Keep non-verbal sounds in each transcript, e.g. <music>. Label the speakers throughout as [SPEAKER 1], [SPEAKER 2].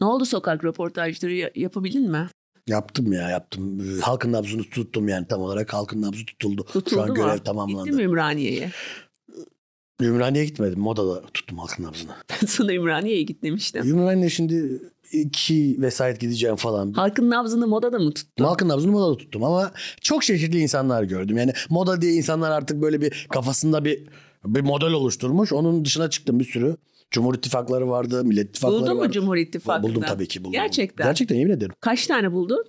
[SPEAKER 1] Ne oldu sokak röportajları ya- yapabildin mi?
[SPEAKER 2] Yaptım ya yaptım. Halkın nabzını tuttum yani tam olarak. Halkın nabzı tutuldu.
[SPEAKER 1] Tutuldu
[SPEAKER 2] Şu an
[SPEAKER 1] mu?
[SPEAKER 2] görev
[SPEAKER 1] Gittin
[SPEAKER 2] tamamlandı.
[SPEAKER 1] mi Ümraniye'ye?
[SPEAKER 2] Ümraniye'ye gitmedim. Moda'da tuttum halkın nabzını. <laughs>
[SPEAKER 1] Ben sana Ümraniye'ye git demiştim.
[SPEAKER 2] Ümraniye şimdi iki vesayet gideceğim falan.
[SPEAKER 1] Halkın nabzını modada mı tuttun?
[SPEAKER 2] Halkın nabzını modada tuttum ama çok çeşitli insanlar gördüm. Yani moda diye insanlar artık böyle bir kafasında bir bir model oluşturmuş. Onun dışına çıktım bir sürü. Cumhur İttifakları vardı, Millet İttifakları
[SPEAKER 1] Buldun mu
[SPEAKER 2] vardı.
[SPEAKER 1] Cumhur İttifakı'nda?
[SPEAKER 2] Buldum tabii ki buldum.
[SPEAKER 1] Gerçekten.
[SPEAKER 2] Gerçekten yemin ederim.
[SPEAKER 1] Kaç tane buldun?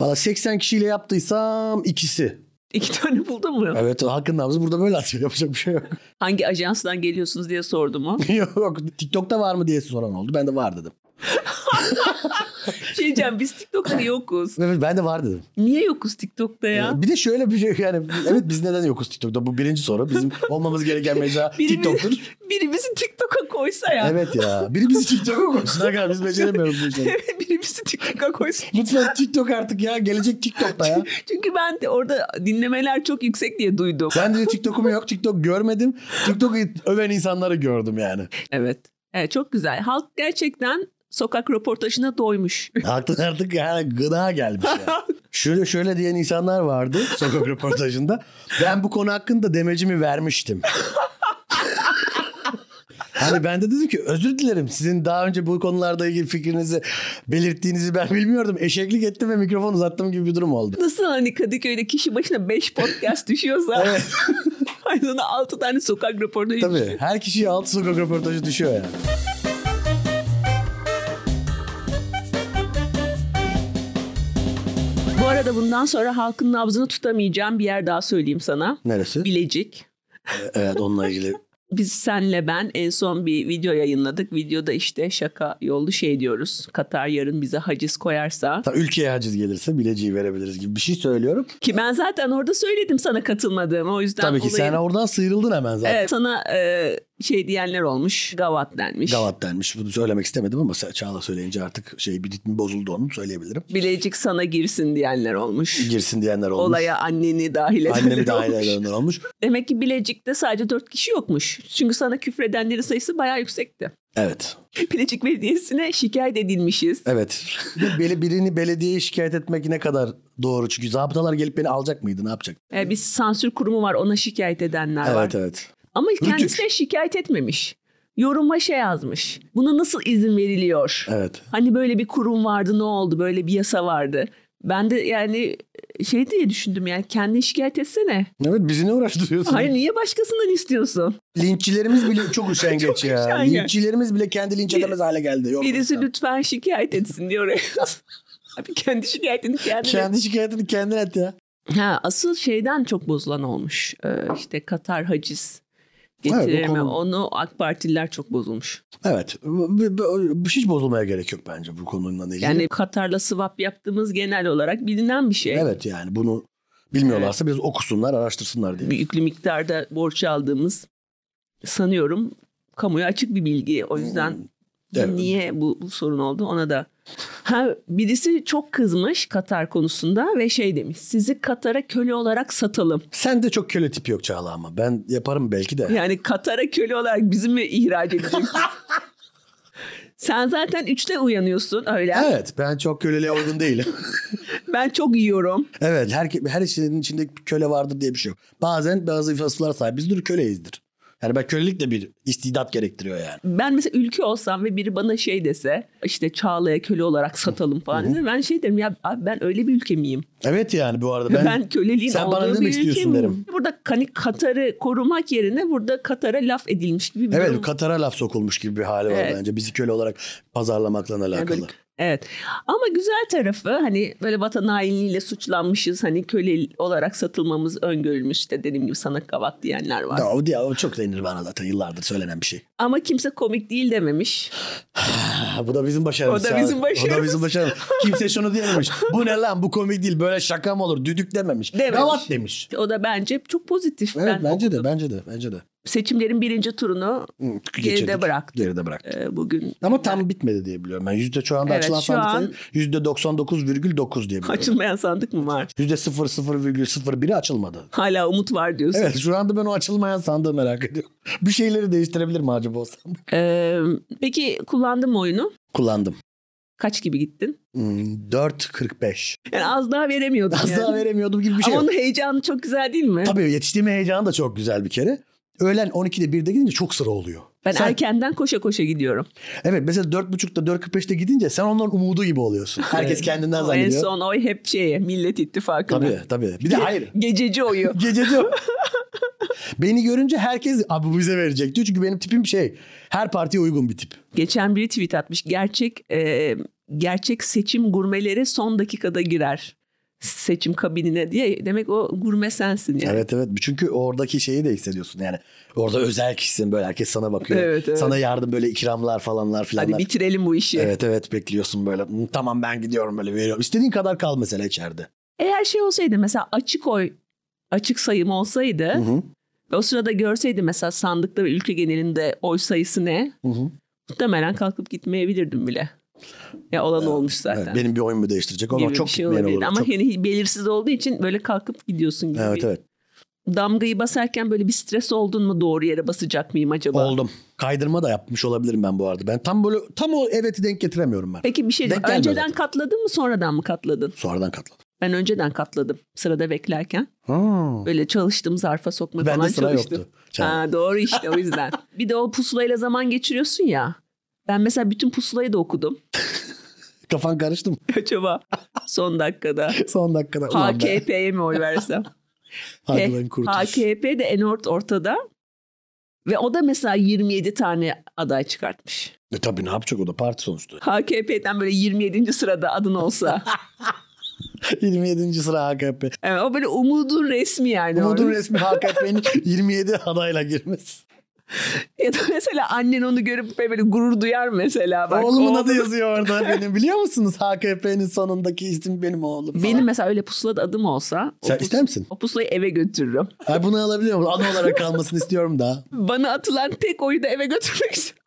[SPEAKER 2] Valla 80 kişiyle yaptıysam ikisi.
[SPEAKER 1] İki tane buldun mu?
[SPEAKER 2] Evet halkın nabzı burada böyle atıyor. Yapacak bir şey yok. <laughs>
[SPEAKER 1] Hangi ajansdan geliyorsunuz diye sordum mu? <laughs>
[SPEAKER 2] yok TikTok'ta var mı diye soran oldu. Ben de var dedim. <laughs> <laughs>
[SPEAKER 1] şey diyeceğim biz TikTok'ta yokuz.
[SPEAKER 2] Evet ben de var dedim.
[SPEAKER 1] Niye yokuz TikTok'ta ya?
[SPEAKER 2] Ee, Bir de şöyle bir şey yani evet biz neden yokuz TikTok'ta? Bu birinci soru. Bizim <laughs> olmamız gereken mecra TikTok'tur.
[SPEAKER 1] Biri bizi TikTok'a koysa ya.
[SPEAKER 2] Evet ya. Biri bizi TikTok'a koysun. Arkadaşlar biz beceremiyoruz bu işleri. <laughs>
[SPEAKER 1] Biri bizi TikTok'a koysa.
[SPEAKER 2] Lütfen TikTok artık ya. Gelecek TikTok'ta ya.
[SPEAKER 1] Çünkü ben de orada dinlemeler çok yüksek diye duydum.
[SPEAKER 2] Ben de TikTok'um yok. TikTok görmedim. TikTok'u öven insanları gördüm yani.
[SPEAKER 1] Evet. Evet çok güzel. Halk gerçekten sokak röportajına doymuş. <laughs>
[SPEAKER 2] Artık artık yani gına gelmiş yani. <laughs> Şöyle şöyle diyen insanlar vardı sokak röportajında. Ben bu konu hakkında demecimi vermiştim. <laughs> Hani ben de dedim ki özür dilerim sizin daha önce bu konularda ilgili fikrinizi belirttiğinizi ben bilmiyordum. Eşeklik ettim ve mikrofon uzattım gibi bir durum oldu.
[SPEAKER 1] Nasıl hani Kadıköy'de kişi başına 5 podcast düşüyorsa
[SPEAKER 2] Evet
[SPEAKER 1] aynı 6 tane sokak röportajı düşüyor.
[SPEAKER 2] tabii her kişiye altı sokak röportajı düşüyor yani.
[SPEAKER 1] Arada bundan sonra halkın nabzını tutamayacağım bir yer daha söyleyeyim sana.
[SPEAKER 2] Neresi?
[SPEAKER 1] Bilecik.
[SPEAKER 2] Evet onunla ilgili. <laughs>
[SPEAKER 1] Biz senle ben en son bir video yayınladık. Videoda işte şaka yollu şey diyoruz. Katar yarın bize haciz koyarsa.
[SPEAKER 2] Ta ülkeye haciz gelirse bileciği verebiliriz gibi bir şey söylüyorum.
[SPEAKER 1] Ki ben zaten orada söyledim sana katılmadığımı. O yüzden
[SPEAKER 2] Tabii ki
[SPEAKER 1] olayın-
[SPEAKER 2] sen oradan sıyrıldın hemen zaten.
[SPEAKER 1] Evet, sana e, şey diyenler olmuş. Gavat denmiş.
[SPEAKER 2] Gavat denmiş. Bunu söylemek istemedim ama Çağla söyleyince artık şey bir ritmi bozuldu onun söyleyebilirim.
[SPEAKER 1] Bilecik sana girsin diyenler olmuş.
[SPEAKER 2] Girsin diyenler olmuş.
[SPEAKER 1] Olaya anneni dahil edenler
[SPEAKER 2] Annemi dahil edenler olmuş.
[SPEAKER 1] Demek ki Bilecik'te sadece dört kişi yokmuş. Çünkü sana küfredenlerin sayısı bayağı yüksekti.
[SPEAKER 2] Evet.
[SPEAKER 1] Bilecik Belediyesi'ne şikayet edilmişiz.
[SPEAKER 2] Evet. <laughs> Bir- birini belediyeye şikayet etmek ne kadar doğru? Çünkü zabıtalar gelip beni alacak mıydı? Ne yapacak?
[SPEAKER 1] E, bir sansür kurumu var ona şikayet edenler var.
[SPEAKER 2] Evet evet.
[SPEAKER 1] Ama
[SPEAKER 2] Rütük.
[SPEAKER 1] kendisi de şikayet etmemiş. Yoruma şey yazmış. Buna nasıl izin veriliyor?
[SPEAKER 2] Evet.
[SPEAKER 1] Hani böyle bir kurum vardı ne oldu? Böyle bir yasa vardı. Ben de yani şey diye düşündüm yani kendin şikayet etsene.
[SPEAKER 2] Evet bizi ne uğraştırıyorsun?
[SPEAKER 1] Hayır niye başkasından istiyorsun?
[SPEAKER 2] Linççilerimiz bile çok <laughs> üşengeç
[SPEAKER 1] Çok
[SPEAKER 2] ya.
[SPEAKER 1] üşengeç.
[SPEAKER 2] Linççilerimiz bile kendi linç edemez hale geldi. Yok.
[SPEAKER 1] Birisi lütfen şikayet etsin diyor. <laughs> Abi kendi şikayetini kendine.
[SPEAKER 2] Kendi şikayetini kendin et ya.
[SPEAKER 1] Ha, asıl şeyden çok bozulan olmuş. Ee, işte Katar haciz
[SPEAKER 2] Evet,
[SPEAKER 1] getirir mi?
[SPEAKER 2] konu-
[SPEAKER 1] Onu AK Partililer çok bozulmuş.
[SPEAKER 2] Evet. Hiç bozulmaya gerek yok bence bu konuyla ilgili.
[SPEAKER 1] Yani Katar'la swap yaptığımız genel olarak bilinen bir şey.
[SPEAKER 2] Evet yani bunu bilmiyorlarsa biraz okusunlar, araştırsınlar diye.
[SPEAKER 1] Büyüklü miktarda borç aldığımız sanıyorum kamuya açık bir bilgi. O yüzden
[SPEAKER 2] Evet.
[SPEAKER 1] niye bu, bu sorun oldu ona da. Ha, birisi çok kızmış Katar konusunda ve şey demiş. Sizi Katar'a köle olarak satalım.
[SPEAKER 2] Sen de çok köle tipi yok Çağla ama. Ben yaparım belki de.
[SPEAKER 1] Yani Katar'a köle olarak bizi mi ihraç edeceksin? <laughs> Sen zaten üçte uyanıyorsun öyle.
[SPEAKER 2] Evet ben çok köleliğe uygun değilim. <laughs>
[SPEAKER 1] Ben çok yiyorum.
[SPEAKER 2] evet her, her işin içinde köle vardır diye bir şey yok. Bazen bazı vasıflara sahibizdir köleyizdir. Yani ben kölelik de bir istidat gerektiriyor yani.
[SPEAKER 1] Ben mesela ülke olsam ve biri bana şey dese işte Çağla'ya köle olarak satalım falan dese ben şey derim ya abi ben öyle bir ülke miyim?
[SPEAKER 2] Evet yani bu arada
[SPEAKER 1] Ben,
[SPEAKER 2] ben,
[SPEAKER 1] köleliğin
[SPEAKER 2] sen
[SPEAKER 1] olduğu
[SPEAKER 2] bana ne demek istiyorsun
[SPEAKER 1] miyim?
[SPEAKER 2] derim.
[SPEAKER 1] Burada hani Katar'ı korumak yerine burada Katar'a laf edilmiş gibi bir
[SPEAKER 2] Evet
[SPEAKER 1] durum.
[SPEAKER 2] Katar'a laf sokulmuş gibi bir hali var
[SPEAKER 1] Evet.
[SPEAKER 2] bence. Bizi köle olarak pazarlamakla alakalı.
[SPEAKER 1] böyle- Evet ama güzel tarafı hani böyle vatan hainliğiyle suçlanmışız hani köle olarak satılmamız öngörülmüş işte dediğim gibi sana kavat diyenler var.
[SPEAKER 2] Ya, o, ya, o çok denir bana zaten yıllardır söylenen bir şey.
[SPEAKER 1] Ama kimse komik değil dememiş. <sighs>
[SPEAKER 2] bu da bizim başarımız.
[SPEAKER 1] O da bizim
[SPEAKER 2] O
[SPEAKER 1] başarımız.
[SPEAKER 2] da bizim başarımız. Kimse şunu diyememiş. Bu ne lan bu komik değil böyle şaka mı olur düdük dememiş.
[SPEAKER 1] Dememiş.
[SPEAKER 2] Gavat demiş.
[SPEAKER 1] O da bence çok pozitif.
[SPEAKER 2] Evet
[SPEAKER 1] Ben
[SPEAKER 2] bence de
[SPEAKER 1] okudum.
[SPEAKER 2] bence de bence de.
[SPEAKER 1] Seçimlerin birinci turunu
[SPEAKER 2] Hı,
[SPEAKER 1] geride
[SPEAKER 2] geçirdik.
[SPEAKER 1] bıraktı.
[SPEAKER 2] Geride bıraktı.
[SPEAKER 1] Ee, bugün
[SPEAKER 2] Ama tam bitmedi diye biliyorum. Ben yüzde şu anda
[SPEAKER 1] Evet,
[SPEAKER 2] açılan
[SPEAKER 1] şu
[SPEAKER 2] sandık
[SPEAKER 1] an-
[SPEAKER 2] yüzde 99,9 diye biliyorum.
[SPEAKER 1] açılmayan sandık mı var?
[SPEAKER 2] Yüzde 0,0,01'i açılmadı.
[SPEAKER 1] Hala umut var diyorsun.
[SPEAKER 2] Evet şu anda ben o açılmayan sandığı merak ediyorum. Bir şeyleri değiştirebilir mi acaba o sandık?
[SPEAKER 1] Ee, peki kullandın mı oyunu?
[SPEAKER 2] Kullandım.
[SPEAKER 1] Kaç gibi gittin?
[SPEAKER 2] Hmm, 4.45.
[SPEAKER 1] Yani az daha veremiyordun
[SPEAKER 2] Az
[SPEAKER 1] yani.
[SPEAKER 2] daha veremiyordum gibi bir şey
[SPEAKER 1] Ama
[SPEAKER 2] yok.
[SPEAKER 1] onun heyecanı çok güzel değil mi?
[SPEAKER 2] Tabii yetiştiğim heyecanı da çok güzel bir kere. Öğlen 12'de 1'de gidince çok sıra oluyor.
[SPEAKER 1] Ben
[SPEAKER 2] Sen-
[SPEAKER 1] erkenden koşa koşa gidiyorum.
[SPEAKER 2] Evet mesela 4.30'da 4.45'te gidince sen onların umudu gibi oluyorsun. Herkes kendinden
[SPEAKER 1] O En
[SPEAKER 2] zannediyor.
[SPEAKER 1] son oy hep şeye Millet İttifakı'na.
[SPEAKER 2] Tabii tabii. Bir de hayır.
[SPEAKER 1] Gececi oyu. <laughs>
[SPEAKER 2] Gececi o. <laughs> Beni görünce herkes abi bu bize verecek diyor. Çünkü benim tipim şey her partiye uygun bir tip.
[SPEAKER 1] Geçen biri tweet atmış. Gerçek e, gerçek seçim gurmeleri son dakikada girer seçim kabinine diye. Demek o gurme sensin yani.
[SPEAKER 2] Evet evet. Çünkü oradaki şeyi de hissediyorsun yani. Orada özel kişisin böyle herkes sana bakıyor.
[SPEAKER 1] Evet, evet.
[SPEAKER 2] Sana yardım böyle ikramlar falanlar filanlar.
[SPEAKER 1] Hadi bitirelim bu işi.
[SPEAKER 2] Evet evet bekliyorsun böyle. "Hı, Tamam ben gidiyorum böyle veriyorum. İstediğin kadar kal mesela içeride.
[SPEAKER 1] Eğer şey olsaydı mesela açık oy açık sayım olsaydı
[SPEAKER 2] Hı hı.
[SPEAKER 1] ve o sırada görseydi mesela sandıkta ve ülke genelinde oy sayısı ne
[SPEAKER 2] Hı hı.
[SPEAKER 1] muhtemelen kalkıp gitmeyebilirdim bile. Ya olan olmuş zaten.
[SPEAKER 2] Evet, benim bir oyumu değiştirecek ama
[SPEAKER 1] gibi
[SPEAKER 2] çok
[SPEAKER 1] şey
[SPEAKER 2] gitmeyen
[SPEAKER 1] olabilirdi.
[SPEAKER 2] olur.
[SPEAKER 1] Ama
[SPEAKER 2] Çok-
[SPEAKER 1] yani belirsiz olduğu için böyle kalkıp gidiyorsun gibi.
[SPEAKER 2] Evet evet.
[SPEAKER 1] Damgayı basarken böyle bir stres oldun mu doğru yere basacak mıyım acaba?
[SPEAKER 2] Oldum. Kaydırma da yapmış olabilirim ben bu arada. Ben tam böyle tam o eveti denk getiremiyorum ben.
[SPEAKER 1] Peki bir şey
[SPEAKER 2] Denk
[SPEAKER 1] önceden
[SPEAKER 2] zaten.
[SPEAKER 1] katladın mı sonradan mı katladın?
[SPEAKER 2] Sonradan katladım.
[SPEAKER 1] Ben önceden katladım sırada beklerken.
[SPEAKER 2] Ha.
[SPEAKER 1] Böyle çalıştım zarfa sokma
[SPEAKER 2] Bende
[SPEAKER 1] falan
[SPEAKER 2] sıra
[SPEAKER 1] çalıştım.
[SPEAKER 2] yoktu.
[SPEAKER 1] Ha, doğru işte o yüzden. <laughs> bir de o pusulayla zaman geçiriyorsun ya. Ben mesela bütün pusulayı da okudum. <laughs>
[SPEAKER 2] Kafan karıştı mı?
[SPEAKER 1] Acaba son dakikada <laughs>
[SPEAKER 2] Son dakikada.
[SPEAKER 1] HKP'ye mi oy versem? <laughs>
[SPEAKER 2] Kurtuluş.
[SPEAKER 1] HKP de en ort ortada. Ve o da mesela 27 tane aday çıkartmış.
[SPEAKER 2] E tabii ne yapacak o da parti sonuçta.
[SPEAKER 1] HKP'den böyle 27. sırada adın olsa.
[SPEAKER 2] 27. sıra AKP.
[SPEAKER 1] Evet, o böyle umudun resmi yani.
[SPEAKER 2] Umudun resmi AKP'nin 27 adayla girmesi.
[SPEAKER 1] Ya <laughs> da mesela annen onu görüp böyle gurur duyar mesela. Bak,
[SPEAKER 2] Oğlumun
[SPEAKER 1] oğlum-
[SPEAKER 2] adı yazıyor orada <laughs> benim. Biliyor musunuz AKP'nin sonundaki isim benim oğlum. falan.
[SPEAKER 1] Benim mesela öyle pusulada adım olsa.
[SPEAKER 2] Sen
[SPEAKER 1] pus-
[SPEAKER 2] ister misin?
[SPEAKER 1] O pusulayı eve götürürüm.
[SPEAKER 2] Ay bunu alabiliyor musun? Anı olarak kalmasını istiyorum da. <laughs>
[SPEAKER 1] Bana atılan tek oyu da eve götürmek istiyorum.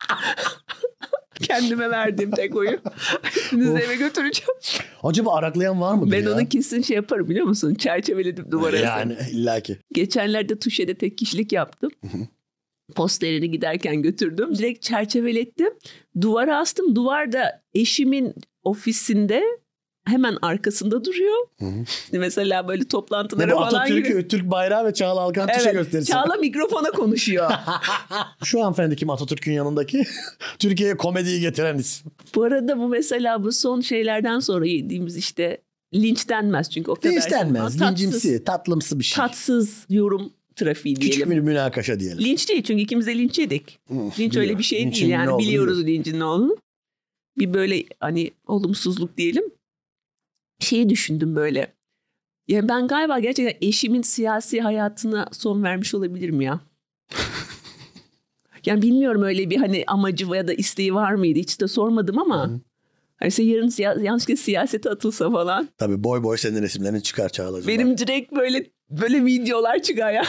[SPEAKER 1] Kendime verdiğim tek oyu. Hepinizi eve götüreceğim.
[SPEAKER 2] Acaba araklayan var mı?
[SPEAKER 1] Ben
[SPEAKER 2] ya?
[SPEAKER 1] onu kesin şey yaparım biliyor musun? Çerçeveledip duvara asarım.
[SPEAKER 2] Yani illaki.
[SPEAKER 1] Geçenlerde Tuşe'de tek kişilik yaptım. Posterini giderken götürdüm. Direkt çerçevelettim. Duvara astım. Duvarda eşimin ofisinde hemen arkasında duruyor.
[SPEAKER 2] Hı hı.
[SPEAKER 1] Mesela böyle toplantılara falan.
[SPEAKER 2] Atatürk'ü, Türk bayrağı ve Çağla Alkan tuşa
[SPEAKER 1] Evet,
[SPEAKER 2] gösterisi.
[SPEAKER 1] Çağla mikrofona konuşuyor. <laughs>
[SPEAKER 2] Şu hanımefendi kim Atatürk'ün yanındaki? <laughs> Türkiye'ye komediyi getiren isim.
[SPEAKER 1] bu arada bu mesela bu son şeylerden sonra yediğimiz işte linç denmez çünkü o kadar.
[SPEAKER 2] Hiç denmez.
[SPEAKER 1] Tatsız-
[SPEAKER 2] Lincimsi, tatlımsı bir şey.
[SPEAKER 1] Tatsız yorum trafiği
[SPEAKER 2] Küçük
[SPEAKER 1] diyelim.
[SPEAKER 2] bir münakaşa diyelim.
[SPEAKER 1] Linç değil çünkü ikimiz de linç yedik.
[SPEAKER 2] Hı,
[SPEAKER 1] Linç öyle bir şey
[SPEAKER 2] Linçin
[SPEAKER 1] değil yani biliyoruz
[SPEAKER 2] biliyorum.
[SPEAKER 1] lincin ne olduğunu. Bir böyle hani olumsuzluk diyelim. Şeyi düşündüm böyle. Yani ben galiba gerçekten eşimin siyasi hayatına son vermiş olabilirim ya. <laughs> yani bilmiyorum öyle bir hani amacı ya da isteği var mıydı hiç de sormadım ama.
[SPEAKER 2] Hı.
[SPEAKER 1] Hani işte yarın siya- yanlışlıkla siyasete atılsa falan.
[SPEAKER 2] Tabii boy boy senin resimlerini çıkar Çağla'cığım.
[SPEAKER 1] Benim direkt böyle böyle videolar çıkar ya.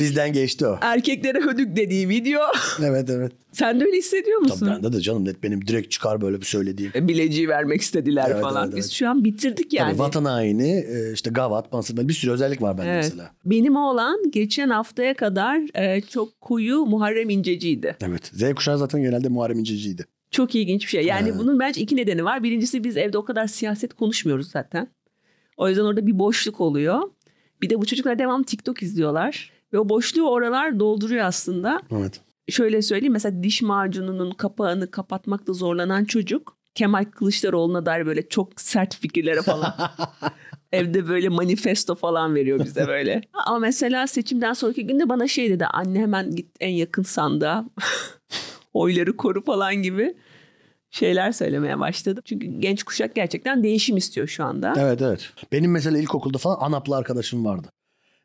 [SPEAKER 2] Bizden geçti o.
[SPEAKER 1] Erkeklere hödük dediği video.
[SPEAKER 2] Evet evet.
[SPEAKER 1] Sen de öyle hissediyor musun?
[SPEAKER 2] Tabii bende de canım net benim direkt çıkar böyle bir söylediğim.
[SPEAKER 1] E, bileciği vermek istediler
[SPEAKER 2] Evet,
[SPEAKER 1] falan.
[SPEAKER 2] evet,
[SPEAKER 1] Biz
[SPEAKER 2] evet.
[SPEAKER 1] şu an bitirdik yani.
[SPEAKER 2] Tabii vatan haini, e, işte gavat, mansır, bir sürü özellik var bende
[SPEAKER 1] Evet.
[SPEAKER 2] mesela.
[SPEAKER 1] Benim oğlan geçen haftaya kadar e, çok koyu Muharrem İnceci'ydi.
[SPEAKER 2] Evet. Z kuşağı zaten genelde Muharrem İnceci'ydi.
[SPEAKER 1] Çok ilginç bir şey. Yani
[SPEAKER 2] Ha.
[SPEAKER 1] bunun bence iki nedeni var. Birincisi biz evde o kadar siyaset konuşmuyoruz zaten. O yüzden orada bir boşluk oluyor. Bir de bu çocuklar devam TikTok izliyorlar. Ve o boşluğu oralar dolduruyor aslında.
[SPEAKER 2] Evet.
[SPEAKER 1] Şöyle söyleyeyim mesela diş macununun kapağını kapatmakta zorlanan çocuk Kemal Kılıçdaroğlu'na dair böyle çok sert fikirlere falan <laughs> evde böyle manifesto falan veriyor bize böyle. <laughs> Ama mesela seçimden sonraki günde bana şey dedi anne hemen git en yakın sandığa <laughs> oyları koru falan gibi şeyler söylemeye başladı. Çünkü genç kuşak gerçekten değişim istiyor şu anda.
[SPEAKER 2] Evet evet. Benim mesela ilkokulda falan ANAP'lı arkadaşım vardı.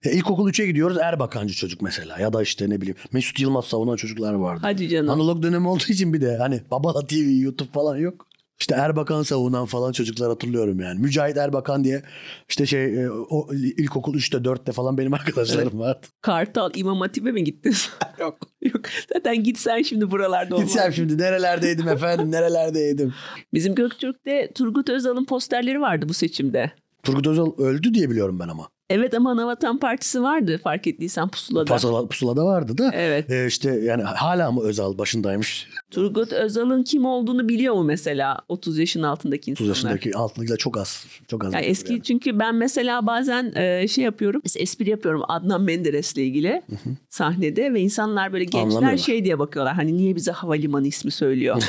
[SPEAKER 2] Ya ilkokul 3'e gidiyoruz Erbakancı çocuk mesela. Ya da işte ne bileyim Mesut Yılmaz savunan çocuklar vardı.
[SPEAKER 1] Hadi canım.
[SPEAKER 2] Analog dönem olduğu için bir de hani Babala TV, YouTube falan yok. İşte Erbakan savunan falan çocuklar hatırlıyorum yani. Mücahit Erbakan diye işte şey e, o ilkokul 3'te 4'te falan benim <laughs> arkadaşlarım vardı.
[SPEAKER 1] Kartal İmam Hatip'e mi gittin? <laughs>
[SPEAKER 2] Yok.
[SPEAKER 1] Yok. Zaten gitsen şimdi buralarda olmaz.
[SPEAKER 2] Gitsem şimdi nerelerdeydim efendim nerelerdeydim.
[SPEAKER 1] Bizim Göktürk'te Turgut Özal'ın posterleri vardı bu seçimde.
[SPEAKER 2] Turgut Özal öldü diye biliyorum ben ama.
[SPEAKER 1] Evet ama Anavatan Partisi vardı fark ettiysen pusulada.
[SPEAKER 2] Pusula, pusulada vardı da.
[SPEAKER 1] Evet.
[SPEAKER 2] E, işte yani hala mı Özal başındaymış?
[SPEAKER 1] Turgut Özal'ın kim olduğunu biliyor mu mesela 30 yaşın altındaki
[SPEAKER 2] 30
[SPEAKER 1] insanlar?
[SPEAKER 2] yaşındaki altındakiler çok az. Çok az.
[SPEAKER 1] Yani eski
[SPEAKER 2] yani.
[SPEAKER 1] çünkü ben mesela bazen e, şey yapıyorum. Espri yapıyorum Adnan Menderes'le ilgili sahnede ve insanlar böyle gençler şey diye bakıyorlar. Hani niye bize havalimanı ismi söylüyor? <laughs>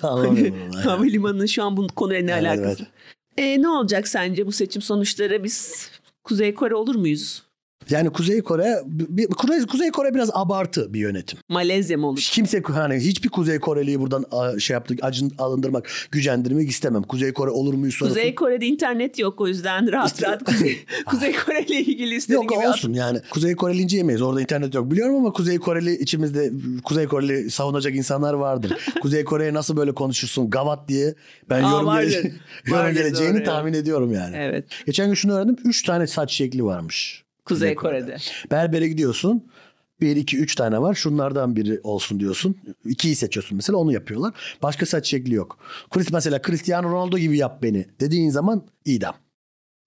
[SPEAKER 1] <laughs> Havalimanının şu an bu konuyla ne
[SPEAKER 2] Evet,
[SPEAKER 1] alakası?
[SPEAKER 2] evet.
[SPEAKER 1] E, ne olacak sence bu seçim sonuçları? Biz Kuzey Kore olur muyuz?
[SPEAKER 2] Yani Kuzey Kore, Kuzey, Kuzey Kore biraz abartı bir yönetim.
[SPEAKER 1] Malezya mı olur?
[SPEAKER 2] Kimse hani hiçbir Kuzey Koreliyi buradan şey yaptık acın alındırmak, gücendirmek istemem. Kuzey Kore olur muyuz sorusu.
[SPEAKER 1] Kuzey Kore'de internet yok o yüzden rahat rahat Kuzey, <laughs> Kuzey Kore ile ilgili istediğin
[SPEAKER 2] Yok
[SPEAKER 1] gibi at-
[SPEAKER 2] olsun yani. Kuzey Koreli inceyemeyiz. Orada internet yok. Biliyorum ama Kuzey Koreli içimizde Kuzey Koreli savunacak insanlar vardır. <laughs> Kuzey Kore'ye nasıl böyle konuşursun gavat diye ben
[SPEAKER 1] Aa,
[SPEAKER 2] yorum,
[SPEAKER 1] vardır.
[SPEAKER 2] gele- <laughs> yorum geleceğini tahmin ediyorum yani.
[SPEAKER 1] Evet.
[SPEAKER 2] Geçen gün şunu öğrendim. Üç tane saç şekli varmış.
[SPEAKER 1] Kuzey Kore'de.
[SPEAKER 2] Berbere gidiyorsun. Bir, iki, üç tane var. Şunlardan biri olsun diyorsun. İkiyi seçiyorsun mesela onu yapıyorlar. Başka saç şekli yok. Chris mesela Cristiano Ronaldo gibi yap beni dediğin zaman idam.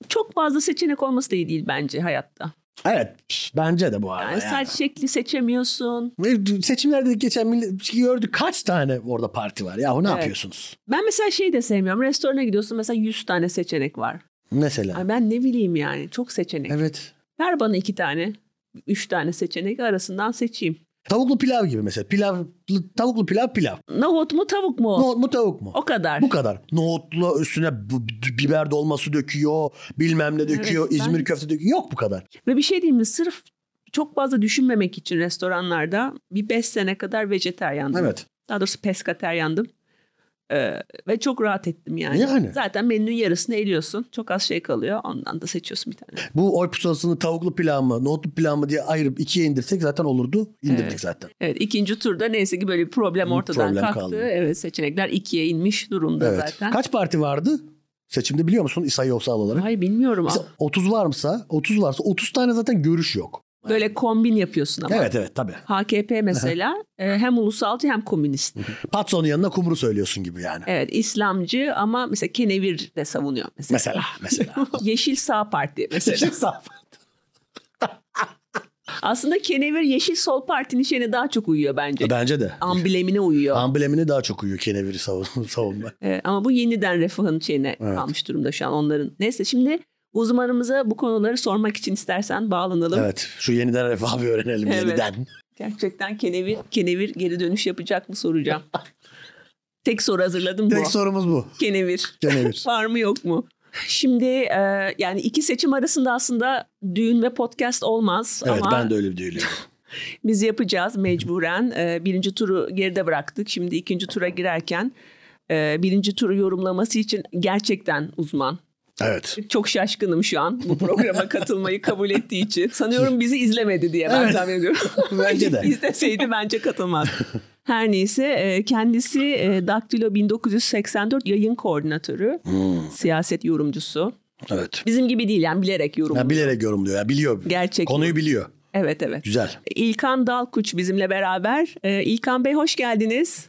[SPEAKER 1] Çok fazla seçenek olması da iyi değil bence hayatta.
[SPEAKER 2] Evet bence de bu arada.
[SPEAKER 1] Yani
[SPEAKER 2] yani.
[SPEAKER 1] saç şekli seçemiyorsun.
[SPEAKER 2] Seçimlerde geçen millet gördük kaç tane orada parti var. Yahu ne
[SPEAKER 1] Evet.
[SPEAKER 2] yapıyorsunuz?
[SPEAKER 1] Ben mesela şey de sevmiyorum. Restorana gidiyorsun mesela 100 tane seçenek var.
[SPEAKER 2] Mesela.
[SPEAKER 1] Ay ben ne bileyim yani çok seçenek.
[SPEAKER 2] Evet.
[SPEAKER 1] Ver bana iki tane, üç tane seçenek arasından seçeyim.
[SPEAKER 2] Tavuklu pilav gibi mesela. Pilav, tavuklu pilav pilav.
[SPEAKER 1] Nohut mu tavuk mu?
[SPEAKER 2] Nohut mu tavuk mu?
[SPEAKER 1] O kadar.
[SPEAKER 2] Bu kadar. Nohutlu üstüne biber dolması döküyor, bilmem ne döküyor,
[SPEAKER 1] ben-
[SPEAKER 2] İzmir köfte döküyor. Yok bu kadar.
[SPEAKER 1] Ve bir şey diyeyim mi? Sırf çok fazla düşünmemek için restoranlarda bir 5 sene kadar vejeteryandım.
[SPEAKER 2] Evet.
[SPEAKER 1] Daha doğrusu peskateryandım. Ee, ve çok rahat ettim yani.
[SPEAKER 2] Yani.
[SPEAKER 1] Zaten menünün yarısını eliyorsun. Çok az şey kalıyor. Ondan da seçiyorsun bir tane.
[SPEAKER 2] Bu oy pusulasını tavuklu pilav mı, nohutlu pilav mı diye ayırıp ikiye indirsek zaten olurdu. İndirdik
[SPEAKER 1] Evet.
[SPEAKER 2] zaten.
[SPEAKER 1] Evet ikinci turda neyse ki böyle bir problem ortadan
[SPEAKER 2] problem
[SPEAKER 1] kalktı.
[SPEAKER 2] kaldı.
[SPEAKER 1] Evet seçenekler ikiye inmiş durumda
[SPEAKER 2] Evet.
[SPEAKER 1] zaten.
[SPEAKER 2] Kaç parti vardı? Seçimde biliyor musun sayısal olarak?
[SPEAKER 1] Hayır bilmiyorum.
[SPEAKER 2] Mesela 30 varsa, 30 varsa 30 tane zaten görüş yok.
[SPEAKER 1] Böyle kombin yapıyorsun ama.
[SPEAKER 2] Evet evet tabii.
[SPEAKER 1] HKP mesela e, hem ulusalcı hem komünist.
[SPEAKER 2] Patson'un yanına kumru söylüyorsun gibi yani.
[SPEAKER 1] Evet İslamcı ama mesela kenevir de savunuyor mesela.
[SPEAKER 2] Mesela mesela. <laughs>
[SPEAKER 1] Yeşil Sağ Parti mesela. <laughs> Aslında kenevir Yeşil Sol Parti'nin şeyine daha çok uyuyor bence.
[SPEAKER 2] Bence de.
[SPEAKER 1] Amblemine uyuyor.
[SPEAKER 2] Amblemine daha çok uyuyor keneviri savun savunma.
[SPEAKER 1] Evet, ama bu yeniden refahın şeyine
[SPEAKER 2] Evet.
[SPEAKER 1] kalmış durumda şu an onların. Neyse şimdi uzmanımıza bu konuları sormak için istersen bağlanalım.
[SPEAKER 2] Evet şu yeniden refah bir öğrenelim
[SPEAKER 1] Evet.
[SPEAKER 2] yeniden.
[SPEAKER 1] Gerçekten kenevir, kenevir geri dönüş yapacak mı soracağım. <laughs> Tek soru hazırladım bu.
[SPEAKER 2] Tek sorumuz bu.
[SPEAKER 1] Kenevir.
[SPEAKER 2] Kenevir. <laughs>
[SPEAKER 1] Var mı yok mu? Şimdi e, yani iki seçim arasında aslında düğün ve podcast olmaz
[SPEAKER 2] Evet
[SPEAKER 1] ama
[SPEAKER 2] ben de öyle diyorum. <laughs>
[SPEAKER 1] biz yapacağız mecburen. E, birinci turu geride bıraktık. Şimdi ikinci tura girerken e, birinci turu yorumlaması için gerçekten uzman.
[SPEAKER 2] Evet.
[SPEAKER 1] Çok şaşkınım şu an bu programa katılmayı kabul ettiği için. Sanıyorum bizi izlemedi diye ben
[SPEAKER 2] Evet.
[SPEAKER 1] tahmin ediyorum. <laughs>
[SPEAKER 2] Bence de.
[SPEAKER 1] İzleseydi bence katılmaz. <laughs> Her neyse e, kendisi e, Daktilo 1984 yayın koordinatörü,
[SPEAKER 2] Hmm,
[SPEAKER 1] siyaset yorumcusu.
[SPEAKER 2] evet.
[SPEAKER 1] Bizim gibi değil yani bilerek yorumluyor.
[SPEAKER 2] Ya bilerek yorumluyor ya biliyor.
[SPEAKER 1] Gerçek.
[SPEAKER 2] Konuyu biliyor.
[SPEAKER 1] Evet evet.
[SPEAKER 2] Güzel.
[SPEAKER 1] İlkan Dalkuç bizimle beraber. E, İlkan Bey hoş geldiniz.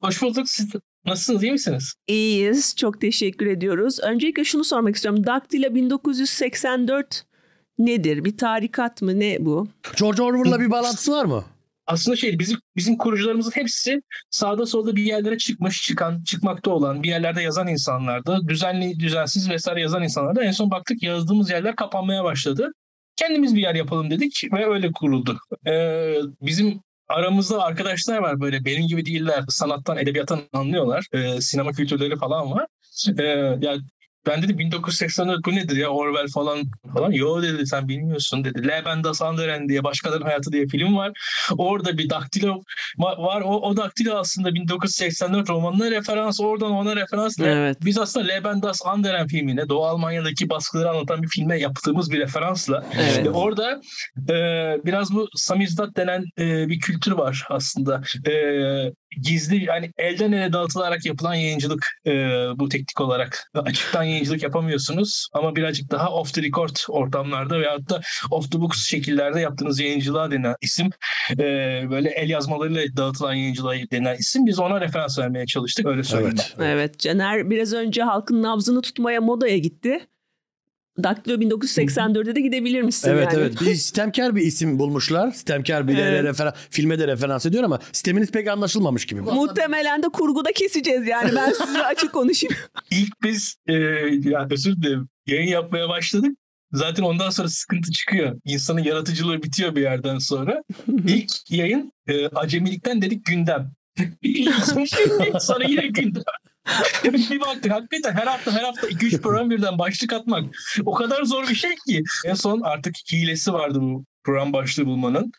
[SPEAKER 3] Hoş bulduk. Siz nasılsınız? iyi misiniz?
[SPEAKER 1] İyiyiz. Çok teşekkür ediyoruz. Öncelikle şunu sormak istiyorum. Daktilo 1984 nedir? Bir tarikat mı? Ne bu?
[SPEAKER 2] George Orwell'la bir bağlantısı var mı?
[SPEAKER 3] Aslında şey bizim bizim kurucularımızın hepsi sağda solda bir yerlere çıkmış, çıkan, çıkmakta olan, bir yerlerde yazan insanlardı. Düzenli, düzensiz vesaire yazan insanlardı. En son baktık yazdığımız yerler kapanmaya başladı. Kendimiz bir yer yapalım dedik ve öyle kuruldu. Ee, bizim aramızda arkadaşlar var böyle benim gibi değiller. Sanattan, edebiyattan anlıyorlar. Ee, sinema kültürleri falan var. Ee, ya ben dedim 1984 bu nedir ya Orwell falan falan. Yo dedi sen bilmiyorsun dedi. Leben das Anderen diye Başkalarının Hayatı diye film var. Orada bir daktilo va- var. O, o daktilo aslında 1984 romanına referans. Oradan ona referans.
[SPEAKER 1] Evet.
[SPEAKER 3] Biz aslında Leben das Anderen filmine Doğu Almanya'daki baskıları anlatan bir filme yaptığımız bir referansla.
[SPEAKER 1] Evet.
[SPEAKER 3] Ve orada e, biraz bu samizdat denen e, bir kültür var aslında. E, gizli yani elden ele dağıtılarak yapılan yayıncılık e, bu teknik olarak. Açıktan yayıncılık yapamıyorsunuz ama birazcık daha off the record ortamlarda veyahut da off the books şekillerde yaptığınız yayıncılığa denen isim e, böyle el yazmalarıyla dağıtılan yayıncılığa denen isim. Biz ona referans vermeye çalıştık öyle söyleyeyim.
[SPEAKER 2] Evet.
[SPEAKER 1] Evet. Caner biraz önce halkın nabzını tutmaya modaya gitti. Daktilo 1984'e de gidebilir misin
[SPEAKER 2] Evet
[SPEAKER 1] yani?
[SPEAKER 2] evet. Bir sistemkar bir isim bulmuşlar. Sistemkar bir
[SPEAKER 1] Evet.
[SPEAKER 2] referan, filme de referans ediyor ama sisteminiz pek anlaşılmamış gibi.
[SPEAKER 1] Muhtemelen de kurguda keseceğiz yani ben <laughs> size açık konuşayım.
[SPEAKER 3] İlk biz e, ya özür dilerim yayın yapmaya başladık. Zaten ondan sonra sıkıntı çıkıyor. İnsanın yaratıcılığı bitiyor bir yerden sonra. <laughs> İlk yayın e, acemilikten dedik gündem. <laughs> sonra yine gündem. <laughs> bir baktık hakikaten her hafta her hafta 2-3 program birden başlık atmak o kadar zor bir şey ki. En son artık hilesi vardı bu program başlığı bulmanın.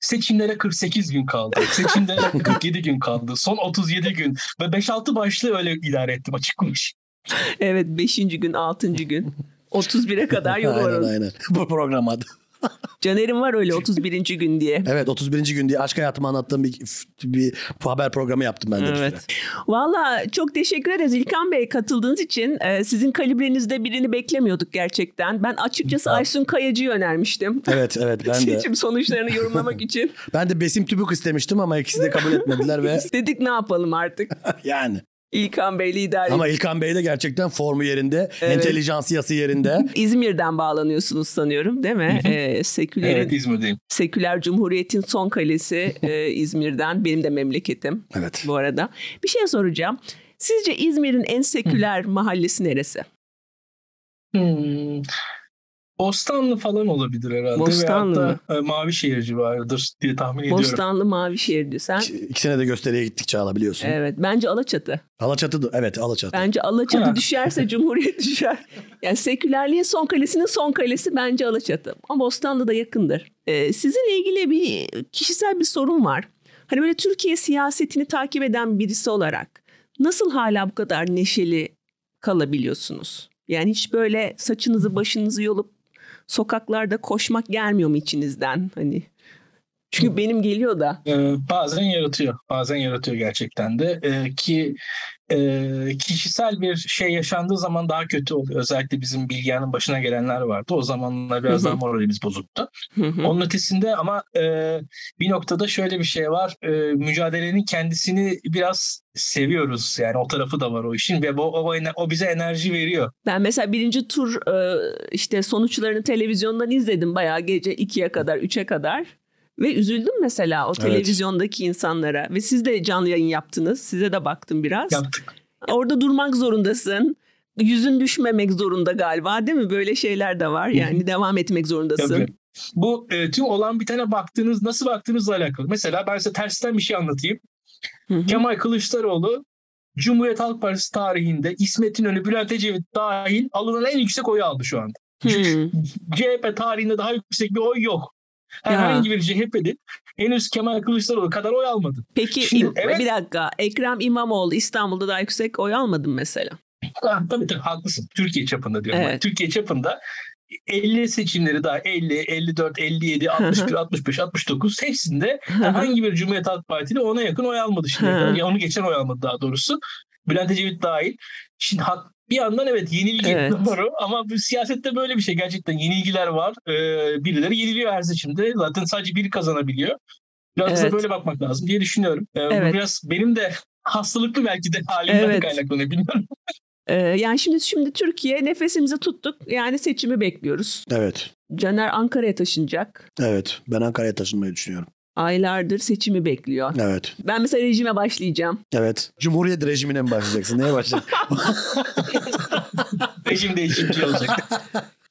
[SPEAKER 3] Seçimlere 48 gün kaldı. Seçimlere <laughs> 47 gün kaldı. Son 37 gün. Ve 5-6 başlığı öyle idare ettim açık konuş.
[SPEAKER 1] Evet 5. gün 6. gün. 31'e kadar var. <laughs>
[SPEAKER 2] aynen aynen. Bu program adı. <laughs>
[SPEAKER 1] Caner'in var öyle 31. gün diye.
[SPEAKER 2] Evet 31. gün diye aşk hayatımı anlattığım bir, bir haber programı yaptım ben de.
[SPEAKER 1] Evet. Valla çok teşekkür ederiz İlkan Bey katıldığınız için. Ee, sizin kalibrenizde birini beklemiyorduk gerçekten. Ben açıkçası Aysun Kayacı'yı önermiştim.
[SPEAKER 2] Evet evet ben <laughs> de.
[SPEAKER 1] Seçim sonuçlarını yorumlamak <laughs> için.
[SPEAKER 2] Ben de Besim Tübük istemiştim ama ikisi de kabul etmediler ve
[SPEAKER 1] Dedik ne yapalım artık.
[SPEAKER 2] yani.
[SPEAKER 1] İlkan Bey lider.
[SPEAKER 2] Ama İlkan Bey de gerçekten formu yerinde,
[SPEAKER 1] Evet.
[SPEAKER 2] entelijansiyası yerinde. <laughs>
[SPEAKER 1] İzmir'den bağlanıyorsunuz sanıyorum değil mi? Ee, sekülerin,
[SPEAKER 3] Evet İzmir'deyim.
[SPEAKER 1] Seküler Cumhuriyet'in son kalesi <laughs> e, İzmir'den. Benim de memleketim
[SPEAKER 2] Evet.
[SPEAKER 1] bu arada. Bir şey soracağım. Sizce İzmir'in en seküler mahallesi neresi?
[SPEAKER 3] Hmm. Bostanlı falan olabilir herhalde.
[SPEAKER 1] Bostanlı
[SPEAKER 3] Veyahut da, e, Mavişehir civarıdır diye tahmin ediyorum.
[SPEAKER 1] Bostanlı Mavişehir diyor. Sen
[SPEAKER 2] İkisine de gösteriye gittik Çağla biliyorsun.
[SPEAKER 1] Evet bence Alaçatı.
[SPEAKER 2] Alaçatı da evet Alaçatı.
[SPEAKER 1] Bence Alaçatı
[SPEAKER 3] Ha.
[SPEAKER 1] düşerse <laughs> Cumhuriyet düşer. Yani sekülerliğin son kalesinin son kalesi bence Alaçatı. Ama Bostanlı da yakındır. Ee, sizinle ilgili bir kişisel bir sorun var. Hani böyle Türkiye siyasetini takip eden birisi olarak nasıl hala bu kadar neşeli kalabiliyorsunuz? Yani hiç böyle saçınızı başınızı yolup sokaklarda koşmak gelmiyor mu içinizden? Hani çünkü benim geliyor da.
[SPEAKER 3] Ee, bazen yaratıyor. Bazen yaratıyor gerçekten de. Ee, ki e, kişisel bir şey yaşandığı zaman daha kötü oluyor. Özellikle bizim bilgiyanın başına gelenler vardı. O zamanlar biraz daha moralimiz bozuktu. Onun ötesinde ama e, bir noktada şöyle bir şey var. E, mücadelenin kendisini biraz seviyoruz. Yani o tarafı da var o işin ve o, o, o bize enerji veriyor.
[SPEAKER 1] Ben mesela birinci tur e, işte sonuçlarını televizyondan izledim bayağı gece 2'ye kadar 3'e kadar. Ve üzüldüm mesela o
[SPEAKER 2] Evet.
[SPEAKER 1] televizyondaki insanlara. Ve siz de canlı yayın yaptınız. Size de baktım biraz.
[SPEAKER 3] Yaptık.
[SPEAKER 1] Orada durmak zorundasın. Yüzün düşmemek zorunda galiba değil mi? Böyle şeyler de var. Yani devam etmek zorundasın.
[SPEAKER 3] Tabii. Bu e, tüm olan bitene baktığınız, nasıl baktığınızla alakalı. Mesela ben size tersten bir şey anlatayım.
[SPEAKER 1] Hı hı.
[SPEAKER 3] Kemal Kılıçdaroğlu Cumhuriyet Halk Partisi tarihinde İsmet İnönü, Bülent Ecevit dahil alınan en yüksek oyu aldı şu anda. CHP tarihinde daha yüksek bir oy yok. Herhangi bir CHP'nin henüz Kemal Kılıçdaroğlu kadar oy almadı.
[SPEAKER 1] Peki
[SPEAKER 3] Şimdi,
[SPEAKER 1] İm-
[SPEAKER 3] evet.
[SPEAKER 1] bir dakika. Ekrem İmamoğlu İstanbul'da daha yüksek oy almadı mesela?
[SPEAKER 3] Ha, tabii tabii haklısın. Türkiye çapında diyorum. ben.
[SPEAKER 1] Evet.
[SPEAKER 3] Türkiye çapında 50 seçimleri daha 50, 54, 57, 61, 65, 69 hepsinde herhangi bir Cumhuriyet Halk Partili ona yakın oy almadı şimdiye
[SPEAKER 1] Hı.
[SPEAKER 3] kadar. Ya onu geçen oy almadı daha doğrusu. Bülent Ecevit dahil. Şimdi hak, bir yandan evet yenilgi
[SPEAKER 1] Evet. <laughs>
[SPEAKER 3] doğru ama bu siyasette böyle bir şey. Gerçekten yenilgiler var. Ee, birileri yeniliyor her seçimde. Zaten sadece biri kazanabiliyor. Biraz
[SPEAKER 1] Evet.
[SPEAKER 3] da böyle bakmak lazım diye düşünüyorum. Ee, bu
[SPEAKER 1] Evet.
[SPEAKER 3] biraz benim de <laughs> hastalıklı belki de halimden
[SPEAKER 1] Evet.
[SPEAKER 3] kaynaklanıyor bilmiyorum. <laughs>
[SPEAKER 1] Ee, yani şimdi şimdi Türkiye nefesimizi tuttuk. Yani seçimi bekliyoruz.
[SPEAKER 2] Evet.
[SPEAKER 1] Caner Ankara'ya taşınacak.
[SPEAKER 2] Evet. Ben Ankara'ya taşınmayı düşünüyorum.
[SPEAKER 1] Aylardır seçimi bekliyor.
[SPEAKER 2] Evet.
[SPEAKER 1] Ben mesela rejime başlayacağım.
[SPEAKER 2] Evet. Cumhuriyet rejimine mi başlayacaksın? Neye başlayacaksın? <laughs>
[SPEAKER 3] Rejim değişikliği olacak.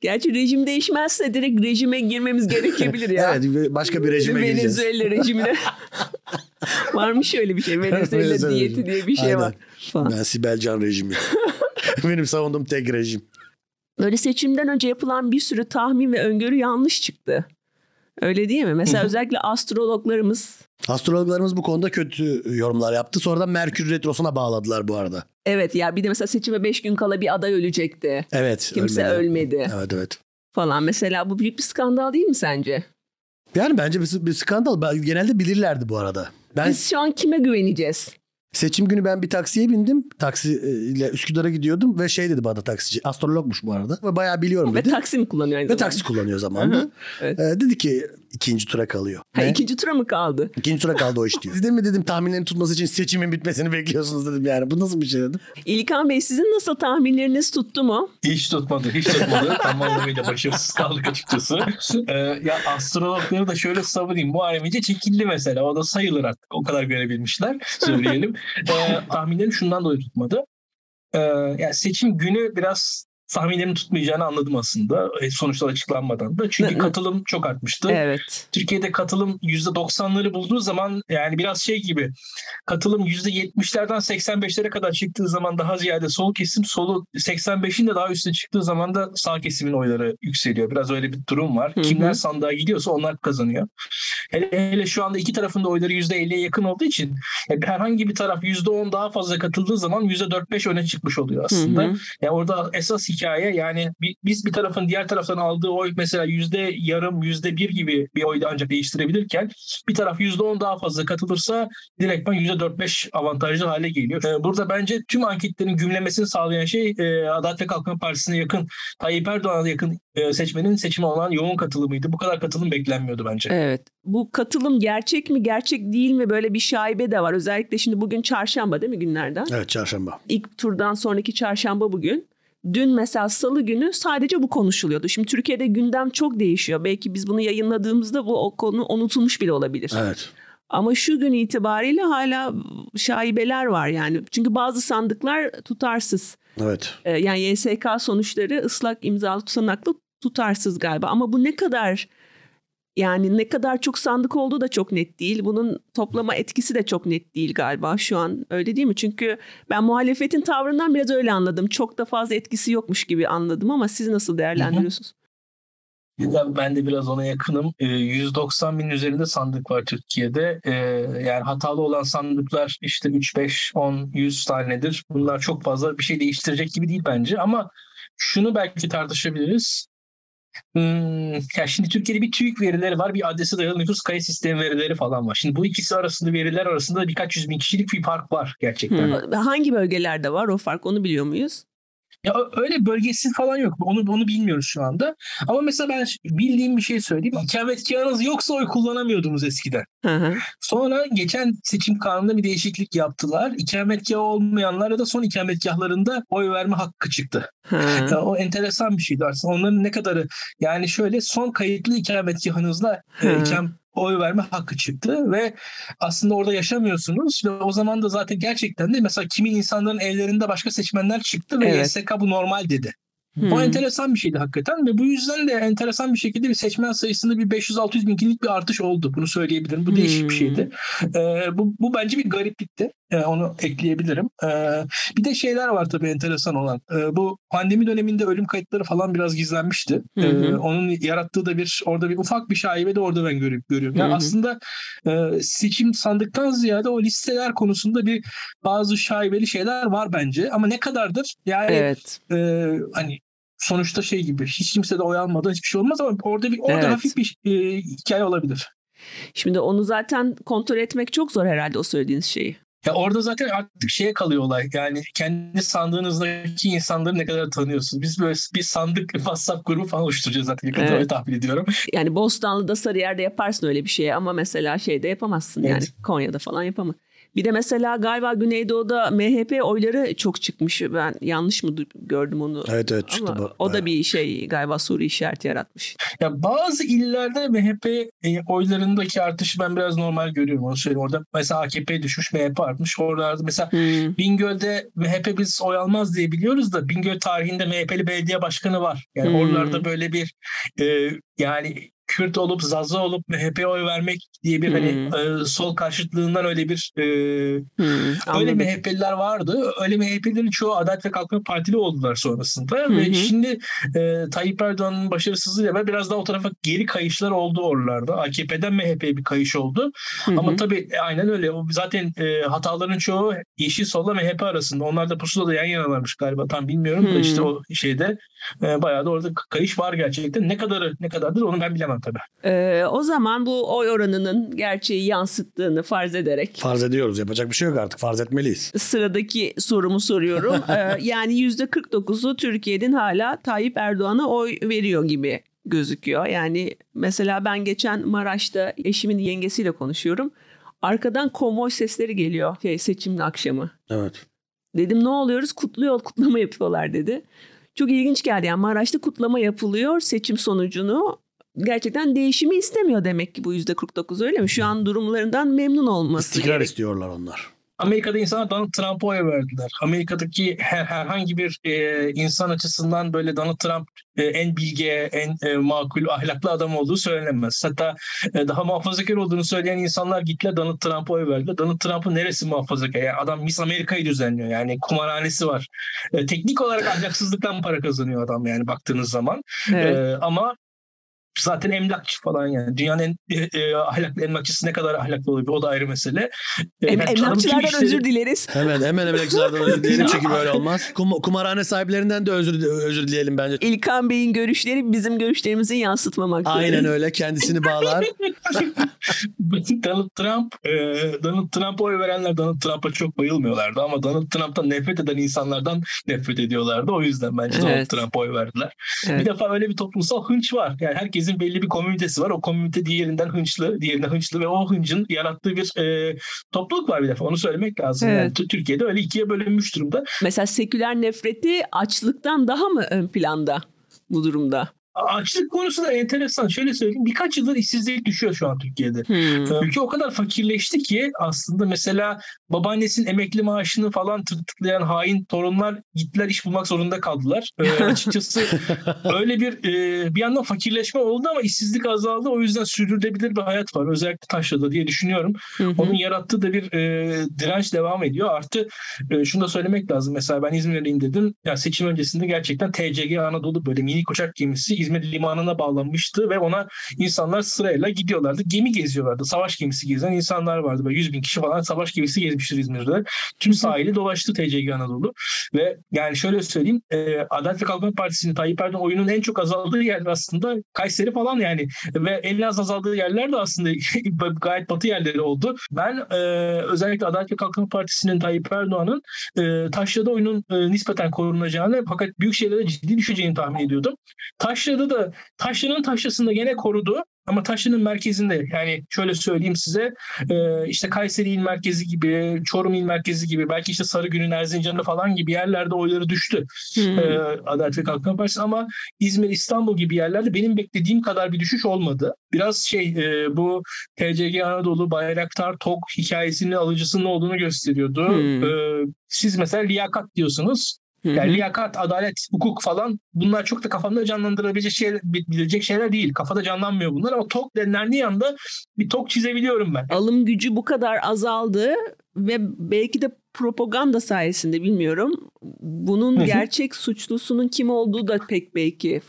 [SPEAKER 1] Gerçi rejim değişmezse direkt rejime girmemiz gerekebilir ya.
[SPEAKER 2] evet. Başka bir rejime gireceğiz.
[SPEAKER 1] Venezuela rejimine. <laughs> Varmış öyle bir şey. Venezuela
[SPEAKER 2] Venezuela
[SPEAKER 1] diyeti
[SPEAKER 2] rejimi.
[SPEAKER 1] diye bir şey
[SPEAKER 2] Aynen.
[SPEAKER 1] var. Falan.
[SPEAKER 2] Ben Sibel Can rejimi. <laughs> Benim savunduğum tek rejim.
[SPEAKER 1] Böyle seçimden önce yapılan bir sürü tahmin ve öngörü yanlış çıktı. Öyle değil mi? Mesela özellikle astrologlarımız
[SPEAKER 2] Astrologlarımız bu konuda kötü yorumlar yaptı. Sonradan Merkür Retrosu'na bağladılar bu arada.
[SPEAKER 1] evet ya bir de mesela seçime 5 gün kala bir aday ölecekti.
[SPEAKER 2] Evet.
[SPEAKER 1] Kimse
[SPEAKER 2] ölmedi.
[SPEAKER 1] ölmedi
[SPEAKER 2] Evet evet.
[SPEAKER 1] falan. Mesela bu büyük bir skandal değil mi sence?
[SPEAKER 2] Yani bence bir, bir skandal. Genelde bilirlerdi bu arada. Ben
[SPEAKER 1] Biz şu an kime güveneceğiz?
[SPEAKER 2] Seçim günü ben bir taksiye bindim. Taksi e, ile Üsküdar'a gidiyordum ve şey dedi bana taksici. Astrologmuş bu arada. Ve bayağı biliyorum
[SPEAKER 1] Ve
[SPEAKER 2] dedi.
[SPEAKER 1] taksi mi kullanıyor aynı
[SPEAKER 2] Ve
[SPEAKER 1] zamanda?
[SPEAKER 2] taksi kullanıyor zamanında.
[SPEAKER 1] evet.
[SPEAKER 2] Ee, dedi ki ikinci tura kalıyor.
[SPEAKER 1] Ha,
[SPEAKER 2] Ne?
[SPEAKER 1] ikinci tura mı kaldı?
[SPEAKER 2] İkinci tura kaldı o iş diyor. <laughs> Siz de mi dedim tahminlerin tutması için seçimin bitmesini bekliyorsunuz dedim yani. Bu nasıl bir şey dedim.
[SPEAKER 1] İlkan Bey sizin nasıl tahminleriniz tuttu mu?
[SPEAKER 3] Hiç tutmadı, hiç tutmadı. <laughs> Tam anlamıyla başarısız kaldık açıkçası. Ee, ya astrologları da şöyle savunayım. Bu Emice çekildi mesela. O da sayılır artık. O kadar görebilmişler. Söyleyelim. <laughs> Ee, tahminlerim şundan dolayı tutmadı. Ee, yani seçim günü biraz tahminlerimi tutmayacağını anladım aslında. E, sonuçlar açıklanmadan da. Çünkü katılım çok artmıştı.
[SPEAKER 1] Evet.
[SPEAKER 3] Türkiye'de katılım %90'ları bulduğu zaman yani biraz şey gibi katılım %70'lerden 85'lere kadar çıktığı zaman daha ziyade sol kesim solu 85'in de daha üstüne çıktığı zaman da sağ kesimin oyları yükseliyor. Biraz öyle bir durum var.
[SPEAKER 1] Hı hı.
[SPEAKER 3] Kimler sandığa gidiyorsa onlar kazanıyor. Hele, hele şu anda iki tarafın da oyları %50'ye yakın olduğu için yani herhangi bir taraf %10 daha fazla katıldığı zaman %4-5 öne çıkmış oluyor aslında.
[SPEAKER 1] Hı hı.
[SPEAKER 3] Yani orada esas hikaye yani bi- biz bir tarafın diğer taraftan aldığı oy mesela yüzde yarım yüzde bir gibi bir oyda ancak değiştirebilirken bir taraf yüzde on daha fazla katılırsa direktman yüzde dört beş avantajlı hale geliyor. Ee, burada bence tüm anketlerin gümlemesini sağlayan şey e, Adalet ve Kalkınma Partisi'ne yakın Tayyip Erdoğan'a yakın e, seçmenin seçime olan yoğun katılımıydı. Bu kadar katılım beklenmiyordu bence.
[SPEAKER 1] Evet. Bu katılım gerçek mi gerçek değil mi böyle bir şaibe de var. Özellikle şimdi bugün çarşamba değil mi günlerden?
[SPEAKER 2] Evet çarşamba.
[SPEAKER 1] İlk turdan sonraki çarşamba bugün. Dün mesela salı günü sadece bu konuşuluyordu. Şimdi Türkiye'de gündem çok değişiyor. Belki biz bunu yayınladığımızda bu o konu unutulmuş bile olabilir.
[SPEAKER 2] Evet.
[SPEAKER 1] Ama şu gün itibariyle hala şaibeler var yani. Çünkü bazı sandıklar tutarsız.
[SPEAKER 2] Evet.
[SPEAKER 1] Ee, yani YSK sonuçları ıslak imzalı tutanaklı tutarsız galiba. Ama bu ne kadar yani ne kadar çok sandık olduğu da çok net değil. Bunun toplama etkisi de çok net değil galiba şu an. Öyle değil mi? Çünkü ben muhalefetin tavrından biraz öyle anladım. Çok da fazla etkisi yokmuş gibi anladım ama siz nasıl değerlendiriyorsunuz?
[SPEAKER 3] Ben de biraz ona yakınım. Ee, 190 bin üzerinde sandık var Türkiye'de. Ee, yani hatalı olan sandıklar işte 3, 5, 10, 100 tanedir. Bunlar çok fazla bir şey değiştirecek gibi değil bence. Ama şunu belki tartışabiliriz. Hmm, ya şimdi Türkiye'de bir TÜİK verileri var, bir adrese dayalı nüfus kayıt sistemi verileri falan var. Şimdi bu ikisi arasında veriler arasında birkaç yüz bin kişilik bir fark var gerçekten.
[SPEAKER 1] Hı. Hangi bölgelerde var o fark onu biliyor muyuz?
[SPEAKER 3] Ya öyle bölgesi falan yok. Onu onu bilmiyoruz şu anda. Ama mesela ben bildiğim bir şey söyleyeyim. İkametgahınız yoksa oy kullanamıyordunuz eskiden.
[SPEAKER 1] Hı hı.
[SPEAKER 3] Sonra geçen seçim kanununda bir değişiklik yaptılar. İkametgahı olmayanlara da son ikametgahlarında oy verme hakkı çıktı.
[SPEAKER 1] Hı.
[SPEAKER 3] Ya o enteresan bir şeydi aslında. Onların ne kadarı yani şöyle son kayıtlı ikametgahınızla e, ikam oy verme hakkı çıktı ve aslında orada yaşamıyorsunuz ve o zaman da zaten gerçekten de mesela kimi insanların evlerinde başka seçmenler çıktı ve
[SPEAKER 1] Evet.
[SPEAKER 3] YSK bu normal dedi.
[SPEAKER 1] Hı.
[SPEAKER 3] O enteresan bir şeydi hakikaten ve bu yüzden de enteresan bir şekilde bir seçmen sayısında bir 500-600 bin kişilik bir artış oldu. Bunu söyleyebilirim. Bu değişik
[SPEAKER 1] Hmm.
[SPEAKER 3] bir şeydi. Ee, bu, bu bence bir gariplikti. Ee, onu ekleyebilirim. Ee, bir de şeyler var tabii enteresan olan. Ee, bu pandemi döneminde ölüm kayıtları falan biraz gizlenmişti.
[SPEAKER 1] Hı hı.
[SPEAKER 3] Onun yarattığı da bir orada bir ufak bir şaibe de orada ben görüp görüyorum. Yani
[SPEAKER 1] Hı hı.
[SPEAKER 3] aslında e, seçim sandıktan ziyade o listeler konusunda bir bazı şaibeli şeyler var bence. Ama ne kadardır? Yani
[SPEAKER 1] Evet.
[SPEAKER 3] e, hani sonuçta şey gibi hiç kimse de oy almadan hiçbir şey olmaz ama orada bir orada
[SPEAKER 1] Evet.
[SPEAKER 3] hafif bir e, hikaye olabilir.
[SPEAKER 1] Şimdi onu zaten kontrol etmek çok zor herhalde o söylediğiniz şeyi.
[SPEAKER 3] Ya orada zaten artık şeye kalıyor olay. Yani kendi sandığınızdaki insanları ne kadar tanıyorsunuz. Biz böyle bir sandık WhatsApp grubu falan oluşturacağız zaten yakında
[SPEAKER 1] Evet.
[SPEAKER 3] öyle tahmin ediyorum.
[SPEAKER 1] Yani Bostanlı'da Sarıyer'de yaparsın öyle bir şeyi ama mesela şeyde yapamazsın yani
[SPEAKER 3] Evet.
[SPEAKER 1] Konya'da falan yapamaz. Bir de mesela galiba Güneydoğu'da MHP oyları çok çıkmış. Ben yanlış mı gördüm onu?
[SPEAKER 2] Evet evet çıktı.
[SPEAKER 1] Ama o da bir şey galiba soru işareti yaratmış.
[SPEAKER 3] Ya bazı illerde MHP e, oylarındaki artışı ben biraz normal görüyorum onu söyleyeyim. Orada mesela AKP düşmüş MHP artmış. Oralarda mesela
[SPEAKER 1] Hmm.
[SPEAKER 3] Bingöl'de MHP biz oy almaz diye biliyoruz da Bingöl tarihinde MHP'li belediye başkanı var. Yani
[SPEAKER 1] Hmm.
[SPEAKER 3] oralarda böyle bir e, yani Kürt olup Zaza olup MHP'ye oy vermek diye bir hani
[SPEAKER 1] Hmm.
[SPEAKER 3] e, sol karşıtlığından öyle bir e,
[SPEAKER 1] Hmm,
[SPEAKER 3] öyle. MHP'liler vardı. Öyle MHP'lerin çoğu Adalet ve Kalkınma Partili oldular sonrasında.
[SPEAKER 1] Hı
[SPEAKER 3] Ve şimdi e, Tayyip Erdoğan'ın başarısızlığıyla biraz daha o tarafa geri kayışlar oldu oralarda. AKP'den MHP'ye bir kayış oldu.
[SPEAKER 1] Hı.
[SPEAKER 3] Ama tabii e, aynen öyle. O zaten e, hataların çoğu Yeşil Sol'la MHP arasında. Onlar da pusulada yan yanalarmış galiba. Tam bilmiyorum da
[SPEAKER 1] Hmm.
[SPEAKER 3] işte o şeyde e, bayağı da orada kayış var gerçekten. Ne kadarı ne kadardır onu ben bilemem tabii.
[SPEAKER 1] Ee, o zaman bu oy oranının gerçeği yansıttığını farz ederek
[SPEAKER 2] Farz ediyoruz. Yapacak bir şey yok artık. Farz etmeliyiz.
[SPEAKER 1] sıradaki sorumu soruyorum. <laughs> Ee, yani yüzde 49'u Türkiye'nin hala Tayyip Erdoğan'a oy veriyor gibi gözüküyor. Yani mesela ben geçen Maraş'ta eşimin yengesiyle konuşuyorum. Arkadan konvoy sesleri geliyor şey, seçimin akşamı.
[SPEAKER 2] Evet.
[SPEAKER 1] Dedim ne oluyoruz? Kutluyor, kutlama yapıyorlar dedi. Çok ilginç geldi. Yani Maraş'ta kutlama yapılıyor seçim sonucunu. Gerçekten değişimi istemiyor demek ki bu yüzde 49 öyle mi? Şu an durumlarından memnun olması
[SPEAKER 2] İstikrar
[SPEAKER 1] gerek.
[SPEAKER 2] istiyorlar onlar.
[SPEAKER 3] Amerika'da insanlar Donald Trump'a oy verdiler. Amerika'daki her, herhangi bir e, insan açısından böyle Donald Trump e, en bilge, en e, makul, ahlaklı adam olduğu söylenemez. Hatta e, daha muhafazakar olduğunu söyleyen insanlar gittiler Donald Trump'a oy verdiler. Donald Trump'ın neresi muhafazakar? Yani adam Miss Amerika'yı düzenliyor. Yani kumarhanesi var. E, teknik olarak ahlaksızlıktan para kazanıyor adam yani baktığınız zaman.
[SPEAKER 1] Evet.
[SPEAKER 3] E, ama zaten emlakçı falan yani. Dünyanın en e, e, ahlaklı emlakçısı ne kadar ahlaklı olabilir o da ayrı mesele. E,
[SPEAKER 1] Em-
[SPEAKER 3] yani
[SPEAKER 1] emlakçılardan
[SPEAKER 3] işleri-
[SPEAKER 1] özür dileriz.
[SPEAKER 2] Hemen hemen emlakçılardan özür dileyelim çünkü böyle olmaz. Kum, kumarhane sahiplerinden de özür, özür dileyelim bence.
[SPEAKER 1] İlkan Bey'in görüşleri bizim görüşlerimizi yansıtmamaktadır.
[SPEAKER 2] Aynen öyle kendisini bağlar. <laughs>
[SPEAKER 3] Donald Trump, e, Donald Trump'a oy verenler Donald Trump'a çok bayılmıyorlardı ama Donald Trump'tan nefret eden insanlardan nefret ediyorlardı. O yüzden bence Donald
[SPEAKER 1] Evet.
[SPEAKER 3] Trump'a oy verdiler.
[SPEAKER 1] Evet.
[SPEAKER 3] Bir defa öyle bir toplumsal hınç var. Yani herkesin belli bir komünitesi var. O komünite diğerinden hınçlı, diğerinden hınçlı ve o hıncın yarattığı bir e, topluluk var bir defa. Onu söylemek lazım.
[SPEAKER 1] Evet.
[SPEAKER 3] Yani Türkiye'de öyle ikiye bölünmüş durumda.
[SPEAKER 1] Mesela seküler nefreti açlıktan daha mı ön planda bu durumda?
[SPEAKER 3] Açlık konusu da enteresan. Şöyle söyleyeyim. Birkaç yıldır işsizlik düşüyor şu an Türkiye'de.
[SPEAKER 1] Hmm.
[SPEAKER 3] Ülke o kadar fakirleşti ki aslında mesela babaannesinin emekli maaşını falan tırtıklayan hain torunlar gittiler iş bulmak zorunda kaldılar. Ee, <laughs> açıkçası öyle bir e, bir yandan fakirleşme oldu ama işsizlik azaldı. O yüzden sürdürülebilir bir hayat var. Özellikle Taşra'da diye düşünüyorum.
[SPEAKER 1] Hı.
[SPEAKER 3] Onun yarattığı da bir e, direnç devam ediyor. Artı e, şunu da söylemek lazım. Mesela ben İzmir'deyim dedim. Ya seçim öncesinde gerçekten TCG Anadolu böyle mini uçak gemisi İzmir limanına bağlanmıştı ve ona insanlar sırayla gidiyorlardı. Gemi geziyorlardı. Savaş gemisi gezen insanlar vardı. Böyle 100 bin kişi falan savaş gemisi gezmiştir İzmir'de. Tüm sahili dolaştı TCG Anadolu. Ve yani şöyle söyleyeyim. E, Adalet ve Kalkınma Partisi'nin Tayyip Erdoğan oyunun en çok azaldığı yer aslında Kayseri falan yani. Ve en az azaldığı yerler de aslında <laughs> gayet batı yerleri oldu. Ben e, özellikle Adalet ve Kalkınma Partisi'nin Tayyip Erdoğan'ın e, Taşra'da oyunun e, nispeten korunacağını fakat büyük şeylere ciddi düşeceğini tahmin ediyordum. Taşra'da da Taşra'nın Taşra'sında gene korudu ama Taşra'nın merkezinde yani şöyle söyleyeyim size e, işte Kayseri il merkezi gibi, Çorum il merkezi gibi belki işte Sarıgül'ün Erzincan'ı falan gibi yerlerde oyları düştü.
[SPEAKER 1] Hmm.
[SPEAKER 3] e, Adalet ve Kalkınma Partisi ama İzmir, İstanbul gibi yerlerde benim beklediğim kadar bir düşüş olmadı. Biraz şey e, bu TCG Anadolu, Bayraktar, TOK hikayesinin alıcısının olduğunu gösteriyordu.
[SPEAKER 1] Hmm.
[SPEAKER 3] Siz mesela liyakat diyorsunuz. Yani liyakat, adalet, hukuk falan bunlar çok da kafamda canlandırabilecek şeyler, bilecek şeyler değil. Kafada canlanmıyor bunlar ama TOK denilendiği anda bir TOK çizebiliyorum ben.
[SPEAKER 1] alım gücü bu kadar azaldı ve belki de propaganda sayesinde bilmiyorum. Bunun gerçek suçlusunun kim olduğu da pek belki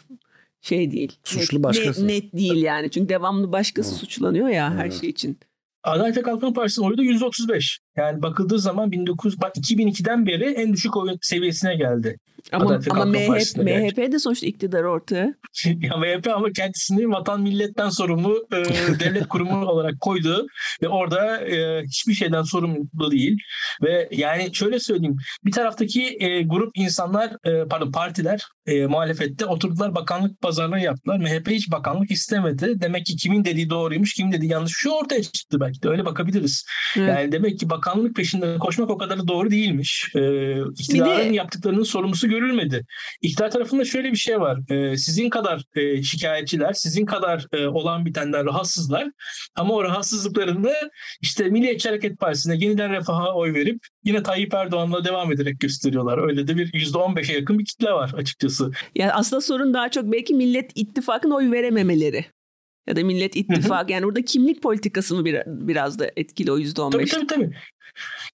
[SPEAKER 1] şey değil.
[SPEAKER 2] Suçlu
[SPEAKER 1] net,
[SPEAKER 2] başkası.
[SPEAKER 1] Net, net değil yani. Çünkü devamlı başkası suçlanıyor ya her
[SPEAKER 2] Evet.
[SPEAKER 1] şey için.
[SPEAKER 3] Adalet ve Kalkınma Partisi'nin oyu da %35. Yani bakıldığı zaman 19, bak 2002'den beri en düşük oy seviyesine geldi.
[SPEAKER 1] Ama, ama MHP, MHP de sonuçta iktidar ortağı. <laughs>
[SPEAKER 3] ya MHP ama kendisini vatan milletten sorumlu e, <laughs> devlet kurumu olarak koydu ve orada e, hiçbir şeyden sorumlu değil ve yani şöyle söyleyeyim bir taraftaki e, grup insanlar e, pardon partiler e, muhalefette oturdular bakanlık pazarlığı yaptılar. MHP hiç bakanlık istemedi. Demek ki kimin dediği doğruymuş, kimin dediği yanlış. Şu ortaya çıktı belki de öyle bakabiliriz.
[SPEAKER 1] Evet.
[SPEAKER 3] Yani demek ki bakanlık peşinde koşmak o kadar da doğru değilmiş. Ee, iktidarın yaptıklarının sorumlusu görülmedi. İktidar tarafında şöyle bir şey var. Ee, sizin kadar e, şikayetçiler, sizin kadar e, olan bitenden rahatsızlar. Ama o rahatsızlıklarını işte Milliyetçi Hareket Partisi'ne yeniden refaha oy verip yine Tayyip Erdoğan'la devam ederek gösteriyorlar. Öyle de bir %15'e yakın bir kitle var açıkçası.
[SPEAKER 1] Yani aslında sorun daha çok belki Millet İttifakı'na oy verememeleri. Ya da Millet İttifakı yani orada kimlik politikası mı bir, biraz da etkili o yüzde on
[SPEAKER 3] Tabii tabii tabii.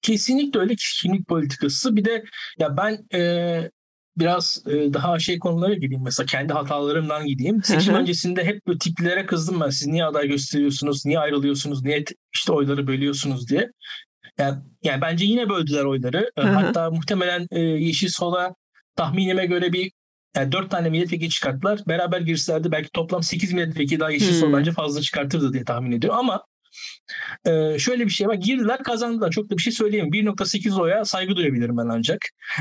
[SPEAKER 3] Kesinlikle öyle kimlik politikası. Bir de ya ben e, biraz e, daha şey konulara gireyim. Mesela kendi hatalarımdan gideyim. Seçim öncesinde hep böyle tiplere kızdım ben. Siz niye aday gösteriyorsunuz? Niye ayrılıyorsunuz? Niye işte oyları bölüyorsunuz diye. Yani, yani bence yine böldüler oyları. E. Hatta muhtemelen e, Yeşil Sol'a tahminime göre bir yani dört tane milletvekili çıkarttılar. Beraber girselerdi belki toplam 8 milletvekili daha Yeşil Sol bence fazla çıkartırdı diye tahmin ediyor. Ama Ee, şöyle bir şey var. Girdiler kazandılar. Çok da bir şey söyleyeyim. 1.8 oya saygı duyabilirim ben ancak.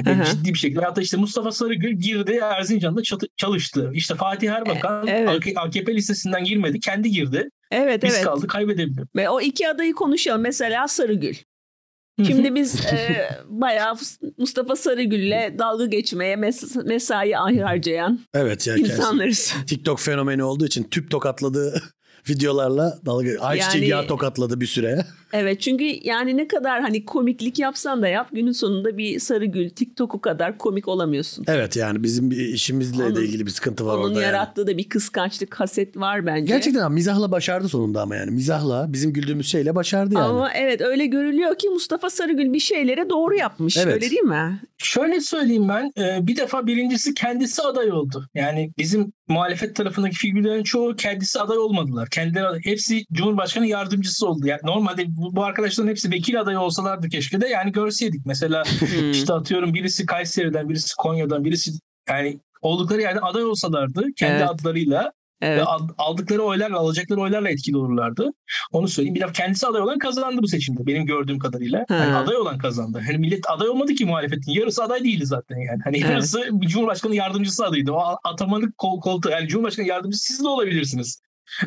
[SPEAKER 3] Ee, ciddi bir şekilde. Hatta işte Mustafa Sarıgül girdi Erzincan'da çalıştı. İşte Fatih Erbakan
[SPEAKER 1] E, evet.
[SPEAKER 3] AK- AKP listesinden girmedi. Kendi girdi.
[SPEAKER 1] Evet
[SPEAKER 3] Biz
[SPEAKER 1] evet.
[SPEAKER 3] kaldı kaybedebildik.
[SPEAKER 1] Ve o iki adayı konuşalım. Mesela Sarıgül. Şimdi biz <laughs> e, bayağı Mustafa Sarıgül'le dalga geçmeye mes- mesai harcayan
[SPEAKER 2] Evet ya kendisi
[SPEAKER 1] insanlarız.
[SPEAKER 2] TikTok fenomeni olduğu için tüp tokatladığı videolarla dalga ayçiçeği
[SPEAKER 1] Yani-
[SPEAKER 2] yağı tokatladı bir süre. <laughs>
[SPEAKER 1] Evet çünkü yani ne kadar hani komiklik yapsan da yap günün sonunda bir Sarıgül TikTok'u kadar komik olamıyorsun.
[SPEAKER 2] Evet yani bizim bir işimizle
[SPEAKER 1] Onun-
[SPEAKER 2] de ilgili bir sıkıntı var
[SPEAKER 1] Onun
[SPEAKER 2] orada yani.
[SPEAKER 1] yarattığı da bir kıskançlık, haset var bence.
[SPEAKER 2] Gerçekten mizahla başardı sonunda ama yani. Mizahla bizim güldüğümüz şeyle başardı yani.
[SPEAKER 1] Ama evet öyle görülüyor ki Mustafa Sarıgül bir şeylere doğru yapmış.
[SPEAKER 2] Evet.
[SPEAKER 1] Öyle değil mi?
[SPEAKER 3] Şöyle söyleyeyim ben. e, Bir defa birincisi kendisi aday oldu. Yani bizim muhalefet tarafındaki figürlerin çoğu kendisi aday olmadılar. Kendileri hepsi Cumhurbaşkanı yardımcısı oldu. Yani normalde bu, bu arkadaşların hepsi vekil adayı olsalardı keşke de yani görseydik. Mesela <laughs>
[SPEAKER 1] Hmm.
[SPEAKER 3] işte atıyorum birisi Kayseri'den, birisi Konya'dan, birisi yani oldukları yerde aday olsalardı kendi
[SPEAKER 1] Evet.
[SPEAKER 3] adlarıyla
[SPEAKER 1] Evet.
[SPEAKER 3] ve al- aldıkları oylarla alacakları oylarla etkili olurlardı. Onu söyleyeyim. Bir de kendisi aday olan kazandı bu seçimde benim gördüğüm kadarıyla.
[SPEAKER 1] Ha.
[SPEAKER 3] Yani aday olan kazandı. Hani millet aday olmadı ki muhalefetin. Yarısı aday değildi zaten yani. Hani
[SPEAKER 1] Evet.
[SPEAKER 3] yarısı Cumhurbaşkanı yardımcısı adaydı. O atamalık kol, koltuğu. Yani Cumhurbaşkanı yardımcısı siz de olabilirsiniz.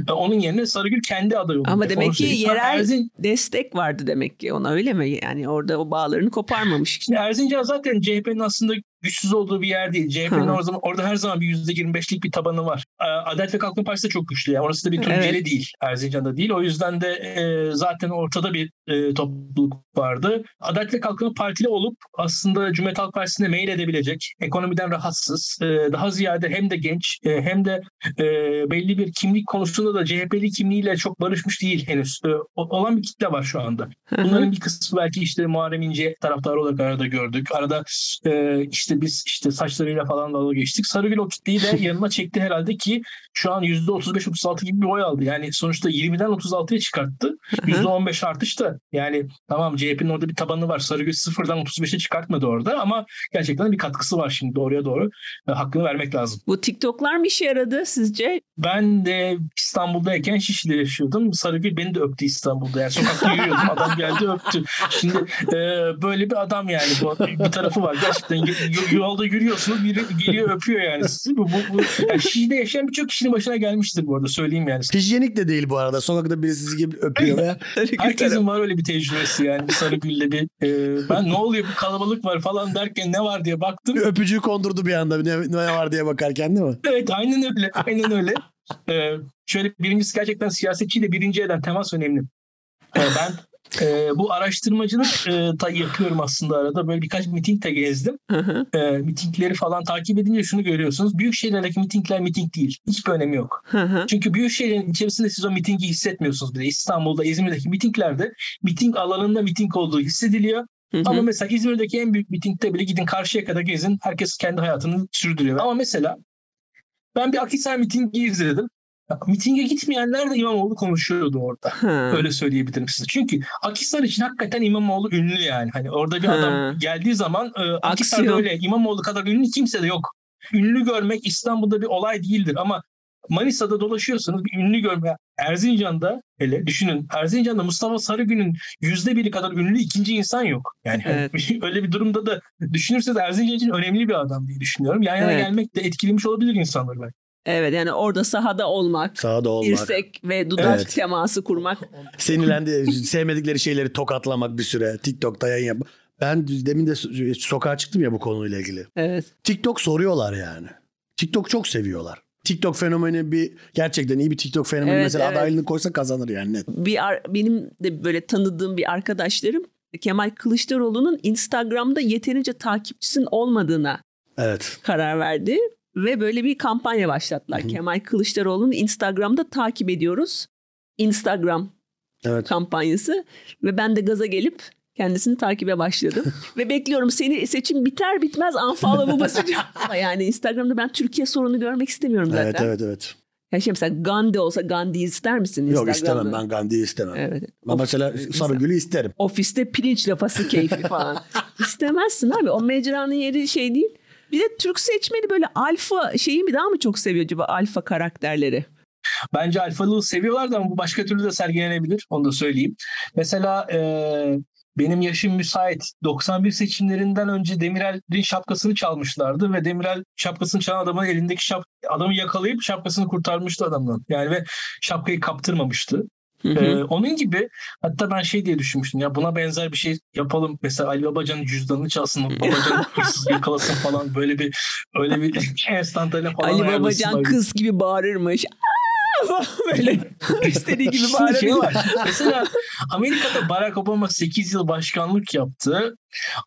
[SPEAKER 3] E, Onun yerine Sarıgül kendi aday oldu.
[SPEAKER 1] Ama
[SPEAKER 3] Onu
[SPEAKER 1] demek ki
[SPEAKER 3] söyleyeyim.
[SPEAKER 1] Yerel
[SPEAKER 3] Erzin,
[SPEAKER 1] destek vardı demek ki ona öyle mi? Yani orada o bağlarını koparmamış.
[SPEAKER 3] Şimdi Erzincan zaten CHP'nin aslında güçsüz olduğu bir yer değil. CHP'nin orada, orada her zaman bir %25'lik bir tabanı var. Ee, Adalet ve Kalkınma Partisi de çok güçlü. Yani orası da bir Tunceli
[SPEAKER 1] Evet.
[SPEAKER 3] değil. Erzincan'da değil. O yüzden de e, zaten ortada bir e, topluluk vardı. Adalet ve Kalkınma Partili olup aslında Cumhuriyet Halk Partisi'ne mail edebilecek, ekonomiden rahatsız, e, daha ziyade hem de genç e, hem de e, belli bir kimlik konusunda da CHP'li kimliğiyle çok barışmış değil henüz. E, olan bir kitle var şu anda. Bunların bir kısmı belki işte Muharrem İnce taraftarı olarak arada gördük. Arada e, işte biz işte saçlarıyla falan dalga geçtik. Sarıgül o kitleyi de <laughs> yanına çekti herhalde ki şu an %35-36 gibi bir oy aldı. Yani sonuçta 20'den 36'ya çıkarttı. %15 artış da yani tamam CHP'nin orada bir tabanı var. Sarıgül sıfırdan 35'e çıkartmadı orada ama gerçekten bir katkısı var şimdi doğruya doğru. Hakkını vermek lazım.
[SPEAKER 1] Bu TikTok'lar mı işe yaradı sizce?
[SPEAKER 3] Ben de İstanbul'dayken Şişli'de yaşıyordum. Sarıgül beni de öptü İstanbul'da. Yani sokakta yürüyordum. <laughs> Adam geldi öptü. Şimdi e, böyle bir adam yani. Bu, bir tarafı var. Gerçekten yolda yürüyorsunuz biri geliyor öpüyor yani sizi. Bu, bu, bu, yani Şişli'de yaşayan birçok kişinin başına gelmiştir bu arada söyleyeyim yani.
[SPEAKER 2] Hijyenik de değil bu arada. Sokakta birisi sizi gibi öpüyor veya
[SPEAKER 3] Herkesin var öyle bir tecrübesi yani. Bir Sarıgül'le bir e, ben ne oluyor bu kalabalık var falan derken ne var diye baktım.
[SPEAKER 2] bir öpücüğü kondurdu bir anda ne, ne var diye bakarken değil mi?
[SPEAKER 3] Evet aynen öyle. Aynen öyle. Ee, şöyle birincisi gerçekten siyasetçiyle birinci eden temas önemli. Ee, ben e, bu araştırmacılık e, da yapıyorum aslında arada. Böyle birkaç miting de gezdim.
[SPEAKER 1] Hı hı.
[SPEAKER 3] E, mitingleri falan takip edince şunu görüyorsunuz. Büyük şehirlerdeki mitingler miting değil. Hiçbir önemi yok.
[SPEAKER 1] Hı.
[SPEAKER 3] Çünkü büyük şehrin içerisinde siz o mitingi hissetmiyorsunuz bile. İstanbul'da, İzmir'deki mitinglerde miting alanında miting olduğu hissediliyor.
[SPEAKER 1] Hı hı.
[SPEAKER 3] Ama mesela İzmir'deki en büyük mitingde bile gidin karşıya kadar gezin. Herkes kendi hayatını sürdürüyor. Ama mesela ben bir Akhisar mitingi izledim. Ya, Mitinge gitmeyenler de İmamoğlu konuşuyordu orada.
[SPEAKER 1] Hı.
[SPEAKER 3] Öyle söyleyebilirim size. Çünkü Akhisar için hakikaten İmamoğlu ünlü yani. Hani orada bir
[SPEAKER 1] Ha.
[SPEAKER 3] adam geldiği zaman e, Akhisar'da
[SPEAKER 1] Aksiyon.
[SPEAKER 3] öyle İmamoğlu kadar ünlü kimse de yok. Ünlü görmek İstanbul'da bir olay değildir ama Manisa'da dolaşıyorsunuz bir ünlü görme. Erzincan'da hele düşünün Erzincan'da Mustafa Sarıgül'ün yüzde biri kadar ünlü ikinci insan yok. Yani
[SPEAKER 1] Evet. <laughs>
[SPEAKER 3] öyle bir durumda da düşünürseniz Erzincan için önemli bir adam diye düşünüyorum. Yan yana
[SPEAKER 1] Evet.
[SPEAKER 3] gelmek de etkilemiş olabilir insanları belki.
[SPEAKER 1] Evet yani orada sahada olmak,
[SPEAKER 2] Sahada olmak.
[SPEAKER 1] dirsek ve dudak
[SPEAKER 2] Evet.
[SPEAKER 1] teması kurmak.
[SPEAKER 2] Sinirlendi, sevmedikleri şeyleri tokatlamak bir süre. TikTok'ta yayın yapmak. Ben demin de so- sokağa çıktım ya bu konuyla ilgili.
[SPEAKER 1] Evet.
[SPEAKER 2] TikTok soruyorlar yani. TikTok çok seviyorlar. TikTok fenomeni bir gerçekten iyi bir TikTok fenomeni
[SPEAKER 1] Evet,
[SPEAKER 2] mesela
[SPEAKER 1] evet.
[SPEAKER 2] adaylığını koysa kazanır yani net.
[SPEAKER 1] Bir benim de böyle tanıdığım bir arkadaşlarım Kemal Kılıçdaroğlu'nun Instagram'da yeterince takipçisinin olmadığına
[SPEAKER 2] Evet.
[SPEAKER 1] karar verdi ve böyle bir kampanya başlattılar.
[SPEAKER 2] Hı.
[SPEAKER 1] Kemal Kılıçdaroğlu'nu Instagram'da takip ediyoruz. Instagram
[SPEAKER 2] Evet.
[SPEAKER 1] kampanyası ve ben de gaza gelip kendisini takibe başladım. <laughs> ve bekliyorum seni seçim biter bitmez unfollow'u <laughs> basacağım. Yani Instagram'da ben Türkiye sorunu görmek istemiyorum zaten.
[SPEAKER 2] Evet evet evet.
[SPEAKER 1] Ya şey mesela Gandhi olsa Gandhi ister misin
[SPEAKER 2] Yok istemem ben Gandhi'yi istemem.
[SPEAKER 1] Evet.
[SPEAKER 2] Ama
[SPEAKER 1] Of-
[SPEAKER 2] mesela Sarıgül'ü isterim.
[SPEAKER 1] ofiste pirinç lafası keyfi falan. <laughs> İstemezsin abi. O mecranın yeri şey değil. Bir de Türk seçmeni böyle alfa şeyi mi daha mı çok seviyor acaba alfa karakterleri?
[SPEAKER 3] bence alfalılığı seviyorlardı ama bu başka türlü de sergilenebilir. Onu da söyleyeyim. Mesela e, benim yaşım müsait. 91 seçimlerinden önce Demirel'in şapkasını çalmışlardı ve Demirel şapkasını çalan adamın elindeki şap adamı yakalayıp şapkasını kurtarmıştı adamdan. Yani ve şapkayı kaptırmamıştı. Ee, onun gibi hatta ben şey diye düşünmüştüm ya buna benzer bir şey yapalım. Mesela Ali Babacan'ın cüzdanını çalsın, Babacan hırsız yakalasın falan böyle bir öyle bir <laughs> enstantane falan
[SPEAKER 1] Ali Babacan kız gibi bağırırmış. <laughs> böyle <laughs> istediği gibi bağırır. Şey var.
[SPEAKER 3] Mesela Amerika'da Barack Obama 8 yıl başkanlık yaptı.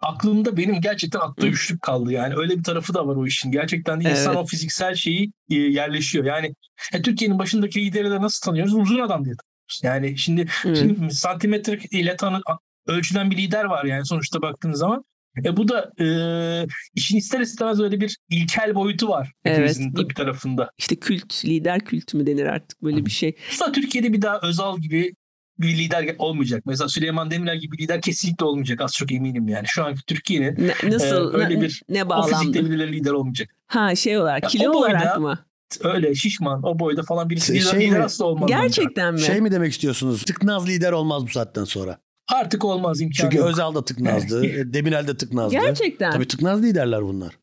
[SPEAKER 3] Aklımda benim gerçekten aklı üçlük kaldı yani. Öyle bir tarafı da var o işin. Gerçekten de insan evet. o fiziksel şeyi e, yerleşiyor. Yani e, Türkiye'nin başındaki lideri de nasıl tanıyoruz? Uzun adam diye yani şimdi, hmm. şimdi santimetre ile tanı, ölçülen bir lider var yani sonuçta baktığınız zaman. E bu da e, işin ister istemez öyle bir ilkel boyutu var. Evet. Bir, tarafında.
[SPEAKER 1] İşte kült, lider kültü mü denir artık böyle bir şey.
[SPEAKER 3] Mesela Türkiye'de bir daha Özal gibi bir lider olmayacak. Mesela Süleyman Demirel gibi bir lider kesinlikle olmayacak. Az çok eminim yani. Şu anki Türkiye'nin nasıl, e, öyle ne, bir ne bağlamda? o fizikte bir lider olmayacak.
[SPEAKER 1] Ha şey olarak, kilo ya, olarak boyda, mı?
[SPEAKER 3] Öyle şişman o boyda falan birisi şey, lider, mi? asla olmaz.
[SPEAKER 1] Gerçekten
[SPEAKER 2] mi? Şey mi demek istiyorsunuz? Tıknaz lider olmaz bu saatten sonra.
[SPEAKER 3] Artık olmaz imkanı
[SPEAKER 2] Çünkü
[SPEAKER 3] yok.
[SPEAKER 2] Özal da tıknazdı. <laughs> Demirel de tıknazdı.
[SPEAKER 1] Gerçekten.
[SPEAKER 2] Tabii tıknaz liderler bunlar.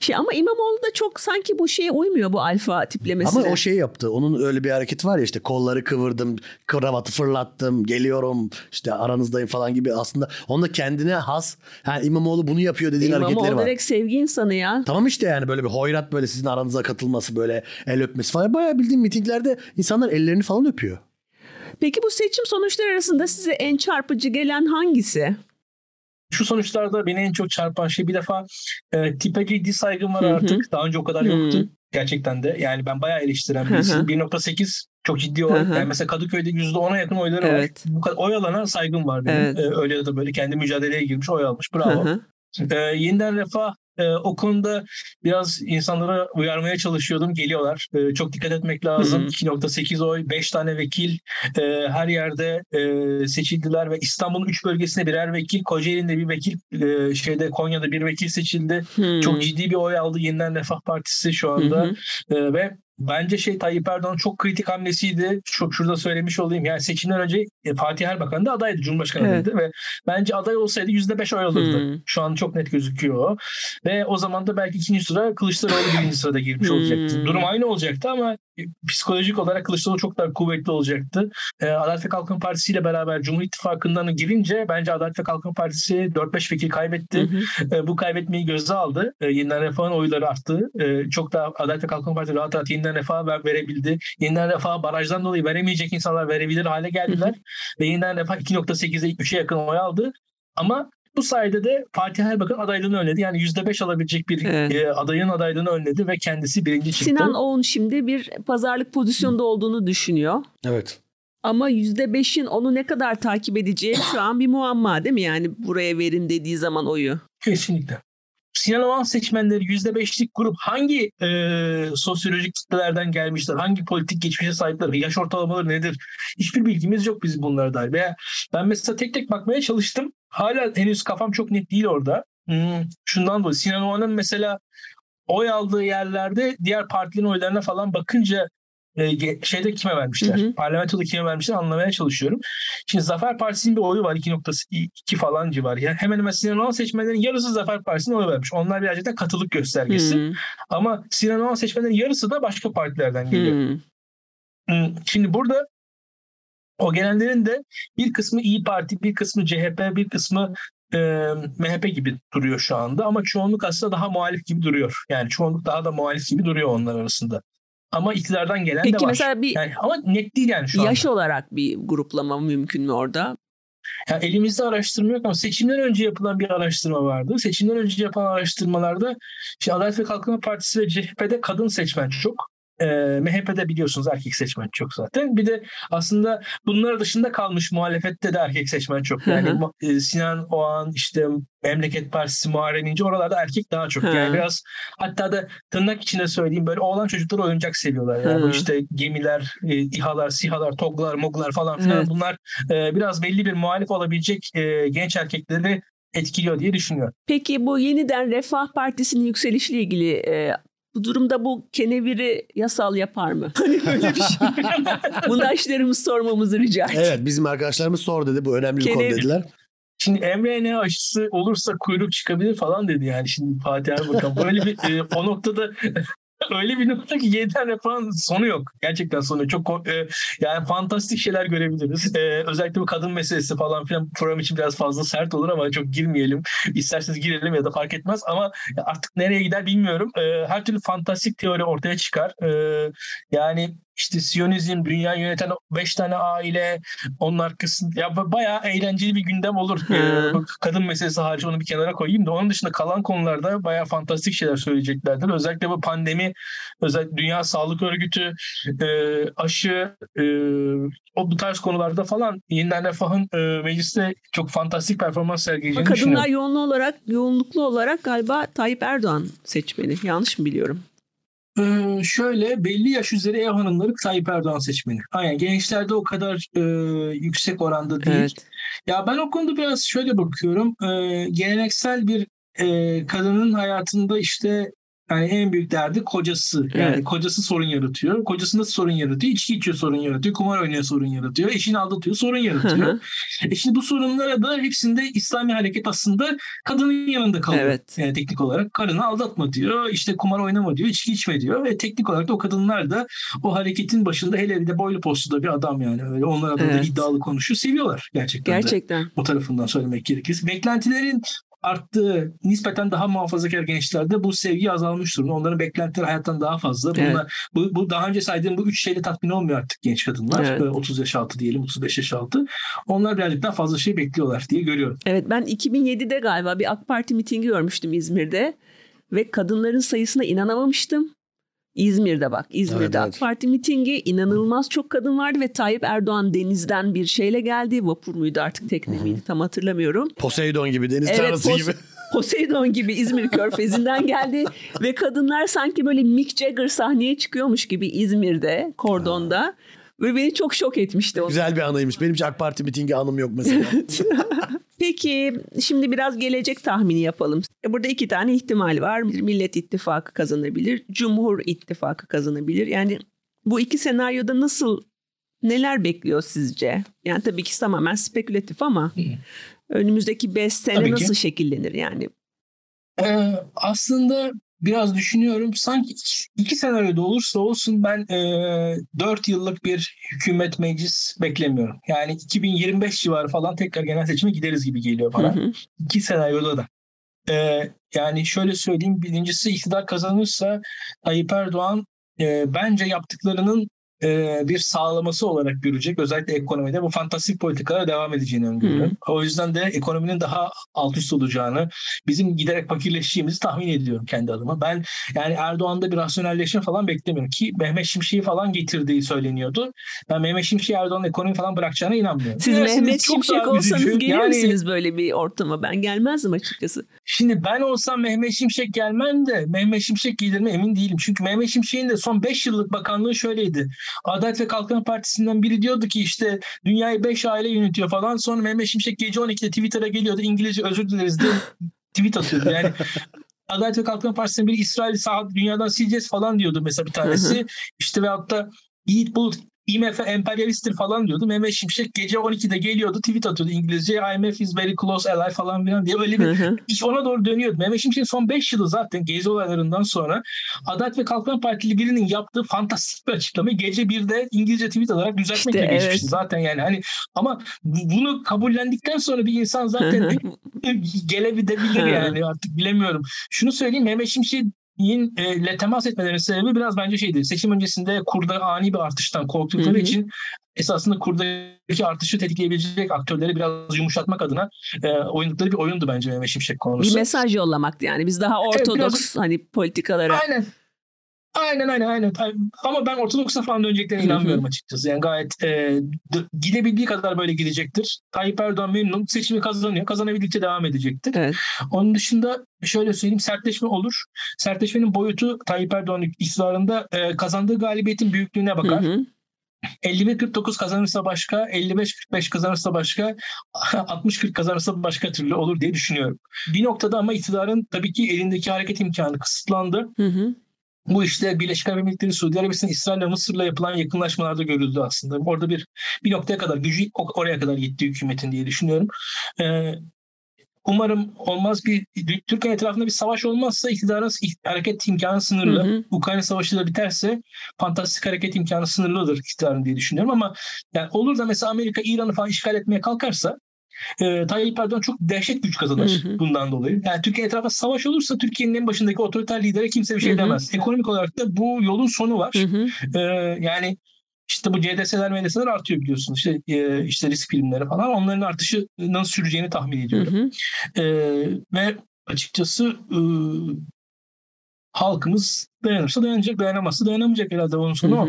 [SPEAKER 1] Şey ama İmamoğlu da çok sanki bu şeye uymuyor bu alfa tiplemesine.
[SPEAKER 2] Ama o şey yaptı. Onun öyle bir hareket var ya işte kolları kıvırdım, kravatı fırlattım, geliyorum işte aranızdayım falan gibi aslında onda kendine has. Yani İmamoğlu bunu yapıyor dediğin İmamoğlu hareketleri var.
[SPEAKER 1] İmamoğlu direkt sevgi insanı ya.
[SPEAKER 2] Tamam işte yani böyle bir hoyrat böyle sizin aranıza katılması böyle el öpmesi falan. Bayağı bildiğim mitinglerde insanlar ellerini falan öpüyor.
[SPEAKER 1] Peki bu seçim sonuçları arasında size en çarpıcı gelen hangisi?
[SPEAKER 3] Şu sonuçlarda beni en çok çarpan şey bir defa e, tipe ciddi saygım var artık. Hı-hı. Daha önce o kadar yoktu. Hı-hı. Gerçekten de. Yani ben bayağı eleştiren birisiyim. 1.8 çok ciddi oy. Yani mesela Kadıköy'de %10'a yakın oyları evet. var. Bu kadar oy alana saygım var benim. Evet. Ee, öyle ya da böyle kendi mücadeleye girmiş oy almış. Bravo. Ee, yeniden refah e, o konuda biraz insanlara uyarmaya çalışıyordum. Geliyorlar. E, çok dikkat etmek lazım. Hı hı. 2.8 oy, 5 tane vekil e, her yerde e, seçildiler ve İstanbul'un 3 bölgesinde birer vekil, Kocaeli'nde bir vekil, e, şeyde Konya'da bir vekil seçildi. Hı. Çok ciddi bir oy aldı Yeniden Refah Partisi şu anda. E, ve Bence şey Tayyip Erdoğan çok kritik hamlesiydi. Çok şurada söylemiş olayım. Yani seçimden önce e, Fatih Erbakan da adaydı. Cumhurbaşkanı evet. ve bence aday olsaydı %5 oy alırdı. Hmm. Şu an çok net gözüküyor. Ve o zaman da belki ikinci sıra Kılıçdaroğlu birinci sırada girmiş hmm. olacaktı. Durum aynı olacaktı ama psikolojik olarak Kılıçdaroğlu çok daha kuvvetli olacaktı. E, Adalet ve Kalkınma Partisi ile beraber Cumhur İttifakı'ndan girince bence Adalet ve Kalkınma Partisi 4-5 vekil kaybetti. Hı E, bu kaybetmeyi göze aldı. E, yeniden refahın oyları arttı. E, çok daha Adalet ve Kalkınma Partisi rahat rahat yeniden refah ver, verebildi. Yeniden refah barajdan dolayı veremeyecek insanlar verebilir hale geldiler. Hı hı. Ve yeniden refah 2.8'e 3'e yakın oy aldı. Ama bu sayede de Fatih Erbakan adaylığını önledi. Yani %5 alabilecek bir evet. e, adayın adaylığını önledi ve kendisi birinci çıktı.
[SPEAKER 1] Sinan Oğun şimdi bir pazarlık pozisyonda olduğunu düşünüyor.
[SPEAKER 2] Evet.
[SPEAKER 1] Ama %5'in onu ne kadar takip edeceği şu an bir muamma değil mi? Yani buraya verin dediği zaman oyu.
[SPEAKER 3] Kesinlikle. Sinan Oğan seçmenleri %5'lik grup hangi e, sosyolojik kitlelerden gelmişler? Hangi politik geçmişe sahipler? Yaş ortalamaları nedir? Hiçbir bilgimiz yok bizim bunlara dair. Veya ben mesela tek tek bakmaya çalıştım. Hala henüz kafam çok net değil orada. Hmm, şundan dolayı Sinan Oğan'ın mesela oy aldığı yerlerde diğer partilerin oylarına falan bakınca e, şeyde kime vermişler? Hı hı. Parlamentoda kime vermişler anlamaya çalışıyorum. Şimdi Zafer Partisi'nin bir oyu var 2.2 falan civarı. Yani hemen hemen Sinan Oğan seçmenlerin yarısı Zafer Partisi'ne oy vermiş. Onlar birazcık da katılık göstergesi. Hı. Ama Sinan Oğan seçmenlerin yarısı da başka partilerden geliyor. Hı. Şimdi burada o gelenlerin de bir kısmı İyi Parti, bir kısmı CHP, bir kısmı e, MHP gibi duruyor şu anda ama çoğunluk aslında daha muhalif gibi duruyor. Yani çoğunluk daha da muhalif gibi duruyor onlar arasında. Ama iktidardan gelen Peki de var. mesela bir yani, ama net değil yani şu
[SPEAKER 1] anda. Yaş olarak bir gruplama mümkün mü orada?
[SPEAKER 3] Ya elimizde araştırma yok ama seçimden önce yapılan bir araştırma vardı. Seçimden önce yapılan araştırmalarda işte Adalet ve Kalkınma Partisi ve CHP'de kadın seçmen çok. E, MHP'de biliyorsunuz erkek seçmen çok zaten. Bir de aslında bunlar dışında kalmış muhalefette de erkek seçmen çok. Yani e, Sinan Oğan işte Memleket Partisi Muharrem İnce oralarda erkek daha çok. Yani biraz hatta da tırnak içinde söyleyeyim böyle oğlan çocukları oyuncak seviyorlar. Yani bu işte gemiler, e, İHA'lar, SİHA'lar, TOG'lar, MOG'lar falan filan evet. bunlar e, biraz belli bir muhalif olabilecek e, genç erkekleri etkiliyor diye düşünüyorum.
[SPEAKER 1] Peki bu yeniden Refah Partisi'nin yükselişiyle ilgili e, Bu durumda bu keneviri yasal yapar mı? <laughs> Hani böyle bir şey. <laughs> Bundaşlarımız sormamızı rica ettim.
[SPEAKER 2] Evet bizim arkadaşlarımız sor dedi. Bu önemli bir konu dediler.
[SPEAKER 3] Şimdi mRNA aşısı olursa kuyruk çıkabilir falan dedi yani şimdi Fatih Erbakan. Böyle bir e, o noktada <laughs> öyle bir nokta ki 7 tane falan sonu yok. Gerçekten sonu çok e, yani fantastik şeyler görebiliriz. E, özellikle bu kadın meselesi falan filan program için biraz fazla sert olur ama çok girmeyelim. İsterseniz girelim ya da fark etmez ama artık nereye gider bilmiyorum. E, her türlü fantastik teori ortaya çıkar. E, yani işte Siyonizm, dünya yöneten 5 tane aile, onun arkasında ya ba- bayağı eğlenceli bir gündem olur. Ee, kadın meselesi harici onu bir kenara koyayım da onun dışında kalan konularda bayağı fantastik şeyler söyleyeceklerdir. Özellikle bu pandemi, özellikle Dünya Sağlık Örgütü, e, aşı, e, o bu tarz konularda falan yeniden refahın e, mecliste çok fantastik performans sergileyeceğini
[SPEAKER 1] kadınlar yoğunluğu olarak, yoğunluklu olarak galiba Tayyip Erdoğan seçmeni. Yanlış mı biliyorum?
[SPEAKER 3] Ee, şöyle belli yaş üzeri ev hanımları Tayyip Erdoğan seçmeni. Aynen gençlerde o kadar e, yüksek oranda değil.
[SPEAKER 1] Evet.
[SPEAKER 3] Ya ben o konuda biraz şöyle bakıyorum. Ee, geleneksel bir e, kadının hayatında işte yani en büyük derdi kocası. Yani
[SPEAKER 1] Evet.
[SPEAKER 3] kocası sorun yaratıyor. Kocasında sorun yaratıyor. İçki içiyor sorun yaratıyor. Kumar oynuyor sorun yaratıyor. Eşini aldatıyor sorun yaratıyor. e şimdi bu sorunlara da hepsinde İslami hareket aslında kadının yanında kalıyor.
[SPEAKER 1] Evet.
[SPEAKER 3] Yani teknik olarak karını aldatma diyor. işte kumar oynama diyor. içki içme diyor. Ve teknik olarak da o kadınlar da o hareketin başında hele bir de boylu postlu da bir adam yani. Öyle onlar adına da
[SPEAKER 1] Evet.
[SPEAKER 3] iddialı konuşuyor. Seviyorlar gerçekten de
[SPEAKER 1] Gerçekten.
[SPEAKER 3] o tarafından söylemek gerekirse. Beklentilerin arttığı, nispeten daha muhafazakar gençlerde bu sevgi azalmış durumda. Onların beklentileri hayattan daha fazla. Bunlar,
[SPEAKER 1] Evet.
[SPEAKER 3] bu, bu daha önce saydığım bu üç şeyle tatmin olmuyor artık genç kadınlar.
[SPEAKER 1] Evet.
[SPEAKER 3] Ee, 30 yaş altı diyelim, 35 yaş altı. Onlar birazcık daha fazla şey bekliyorlar diye görüyorum.
[SPEAKER 1] Evet ben 2007'de galiba bir AK Parti mitingi görmüştüm İzmir'de. Ve kadınların sayısına inanamamıştım. İzmir'de bak İzmir'de
[SPEAKER 2] Evet,
[SPEAKER 1] AK
[SPEAKER 2] evet.
[SPEAKER 1] Parti mitingi inanılmaz çok kadın vardı ve Tayyip Erdoğan denizden bir şeyle geldi. Vapur muydu artık tekne miydi tam hatırlamıyorum.
[SPEAKER 2] Poseidon gibi, deniz
[SPEAKER 1] Evet,
[SPEAKER 2] tanrısı
[SPEAKER 1] Pos-
[SPEAKER 2] gibi. <laughs>
[SPEAKER 1] Poseidon gibi İzmir Körfezi'nden geldi ve kadınlar sanki böyle Mick Jagger sahneye çıkıyormuş gibi İzmir'de, kordonda. Ve beni çok şok etmişti o.
[SPEAKER 2] Güzel bir anıymış. Benim hiç AK Parti mitingi anım yok mesela. <laughs>
[SPEAKER 1] Peki şimdi biraz gelecek tahmini yapalım. E, Burada iki tane ihtimal var. Bir Millet İttifakı kazanabilir, Cumhur İttifakı kazanabilir. Yani bu iki senaryoda nasıl neler bekliyor sizce? Yani tabii ki tamamen spekülatif ama önümüzdeki 5 sene
[SPEAKER 3] Tabii ki.
[SPEAKER 1] nasıl şekillenir yani?
[SPEAKER 3] Ee, aslında biraz düşünüyorum. Sanki iki, iki senaryoda olursa olsun ben e, 4 yıllık bir hükümet meclis beklemiyorum. Yani 2025 civarı falan tekrar genel seçime gideriz gibi geliyor
[SPEAKER 1] Hı
[SPEAKER 3] bana.
[SPEAKER 1] hı.
[SPEAKER 3] İki senaryoda da. Ee, yani şöyle söyleyeyim. Birincisi iktidar kazanırsa Tayyip Erdoğan e, bence yaptıklarının e, bir sağlaması olarak görecek. Özellikle ekonomide bu fantastik politikalara devam edeceğini öngörüyorum. O yüzden de ekonominin daha alt üst olacağını, bizim giderek fakirleşeceğimizi tahmin ediyorum kendi adıma. Ben yani Erdoğan'da bir rasyonelleşme falan beklemiyorum ki Mehmet Şimşek'i falan getirdiği söyleniyordu. Ben Mehmet Şimşek'i Erdoğan'ın ekonomi falan bırakacağına inanmıyorum.
[SPEAKER 1] Siz
[SPEAKER 3] Dilerseniz
[SPEAKER 1] Mehmet Şimşek olsanız gelir
[SPEAKER 3] Yani-
[SPEAKER 1] misiniz böyle bir ortama? Ben gelmezdim açıkçası.
[SPEAKER 3] Şimdi ben olsam Mehmet Şimşek gelmem de Mehmet Şimşek gelir mi emin değilim. Çünkü Mehmet Şimşek'in de son 5 yıllık bakanlığı şöyleydi. Adalet ve Kalkınma Partisi'nden biri diyordu ki işte dünyayı 5 aile yönetiyor falan. Sonra Mehmet Şimşek gece 12'de Twitter'a geliyordu. İngilizce özür dileriz diye tweet atıyordu. Yani <laughs> Adalet ve Kalkınma Partisi'nden biri İsrail sağ dünyadan sileceğiz falan diyordu mesela bir tanesi. işte veyahut da Yiğit Bulut IMF emperyalisttir falan diyordu. Mehmet Şimşek gece 12'de geliyordu tweet atıyordu İngilizce IMF is very close ally falan filan diye öyle bir. İş ona doğru dönüyordu. Mehmet Şimşek'in son 5 yılı zaten gezi olaylarından sonra Adalet ve Kalkınma Partili birinin yaptığı fantastik bir açıklamayı gece 1'de İngilizce tweet alarak düzeltmekle
[SPEAKER 1] İşte
[SPEAKER 3] geçmişti
[SPEAKER 1] evet.
[SPEAKER 3] zaten yani. Hani ama bu- bunu kabullendikten sonra bir insan zaten gelebilir yani artık bilemiyorum. Şunu söyleyeyim Mehmet Şimşek'in e, ile temas etmelerinin sebebi biraz bence şeydi. Seçim öncesinde kurda ani bir artıştan korktukları için esasında kurdaki artışı tetikleyebilecek aktörleri biraz yumuşatmak adına e, oynadıkları bir oyundu bence Mehmet Şimşek konusu.
[SPEAKER 1] bir mesaj yollamaktı yani. Biz daha
[SPEAKER 3] Evet,
[SPEAKER 1] ortodoks
[SPEAKER 3] biraz-
[SPEAKER 1] hani politikalara
[SPEAKER 3] Aynen. Aynen aynen aynen. Ama ben Ortodoks'a falan döneceklerine
[SPEAKER 1] Hı hı.
[SPEAKER 3] inanmıyorum açıkçası. Yani gayet e, gidebildiği kadar böyle gidecektir. Tayyip Erdoğan memnun. Seçimi kazanıyor. Kazanabildikçe devam edecektir.
[SPEAKER 1] Evet.
[SPEAKER 3] Onun dışında şöyle söyleyeyim sertleşme olur. Sertleşmenin boyutu Tayyip Erdoğan iktidarında e, kazandığı galibiyetin büyüklüğüne
[SPEAKER 1] Hı
[SPEAKER 3] bakar.
[SPEAKER 1] hı.
[SPEAKER 3] 51-49 kazanırsa başka, 55-45 kazanırsa başka, <laughs> 60-40 kazanırsa başka türlü olur diye düşünüyorum. Bir noktada ama iktidarın tabii ki elindeki hareket imkanı kısıtlandı.
[SPEAKER 1] Hı hı.
[SPEAKER 3] Bu işte Birleşik Arap Emirlikleri, Suudi Arabistan, İsrail ve Mısır'la yapılan yakınlaşmalarda görüldü aslında. Orada bir bir noktaya kadar gücü oraya kadar gitti hükümetin diye düşünüyorum. Ee, umarım olmaz bir Türkiye etrafında bir savaş olmazsa iktidarın hareket imkanı sınırlı. Hı hı. Ukrayna savaşı da biterse fantastik hareket imkanı sınırlıdır iktidarın diye düşünüyorum ama yani olur da mesela Amerika İran'ı falan işgal etmeye kalkarsa e, Tayyip Erdoğan çok dehşet güç kazanır hı hı. bundan dolayı. Yani Türkiye etrafında savaş olursa Türkiye'nin en başındaki otoriter lidere kimse bir şey hı hı. demez. Ekonomik olarak da bu yolun sonu var. Hı hı. E, yani işte bu CDS'ler MDS'ler artıyor biliyorsunuz. İşte, e, işte risk filmleri falan. Onların artışı nasıl süreceğini tahmin ediyorum. Hı hı. E, ve açıkçası e, halkımız dayanırsa dayanacak, dayanamazsa dayanamayacak herhalde onun sonu o.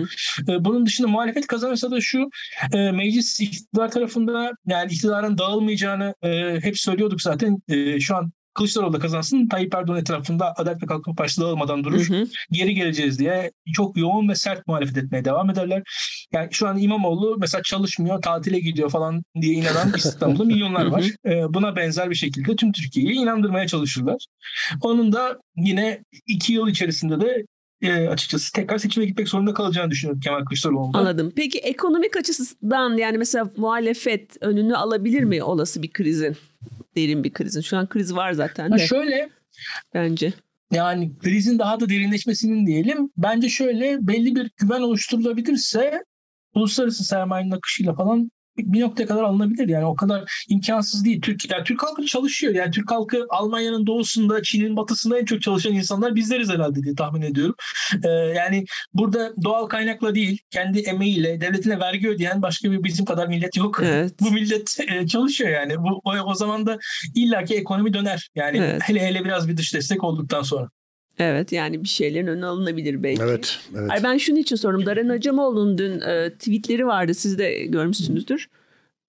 [SPEAKER 3] E, bunun dışında muhalefet kazanırsa da şu e, meclis iktidar tarafında yani iktidarın dağılmayacağını e, hep söylüyorduk zaten. E, şu an Kılıçdaroğlu da kazansın Tayyip Erdoğan etrafında Adalet ve Kalkınma Partisi dağılmadan durur. Hı hı. Geri geleceğiz diye çok yoğun ve sert muhalefet etmeye devam ederler. Yani şu an İmamoğlu mesela çalışmıyor, tatile gidiyor falan diye inanan <laughs> İstanbul'da milyonlar var. Ee, buna benzer bir şekilde tüm Türkiye'yi inandırmaya çalışırlar. Onun da yine iki yıl içerisinde de e, açıkçası tekrar seçime gitmek zorunda kalacağını düşünüyorum Kemal Kılıçdaroğlu'nda.
[SPEAKER 1] Anladım. Peki ekonomik açısından yani mesela muhalefet önünü alabilir mi olası bir krizin? derin bir krizin. Şu an kriz var zaten de. Ha
[SPEAKER 3] şöyle
[SPEAKER 1] bence.
[SPEAKER 3] Yani krizin daha da derinleşmesinin diyelim. Bence şöyle belli bir güven oluşturulabilirse uluslararası sermayenin akışıyla falan bir noktaya kadar alınabilir. Yani o kadar imkansız değil. Türk, yani Türk halkı çalışıyor. Yani Türk halkı Almanya'nın doğusunda, Çin'in batısında en çok çalışan insanlar bizleriz herhalde diye tahmin ediyorum. Ee, yani burada doğal kaynakla değil, kendi emeğiyle, devletine vergi ödeyen başka bir bizim kadar millet yok. Evet. Bu millet e, çalışıyor yani. Bu o, o zaman da illaki ekonomi döner. Yani evet. hele hele biraz bir dış destek olduktan sonra.
[SPEAKER 1] Evet yani bir şeylerin önüne alınabilir belki.
[SPEAKER 2] Evet. evet.
[SPEAKER 1] Ay ben şunun için sordum. Daren Acamoğlu'nun dün e, tweetleri vardı. Siz de görmüşsünüzdür.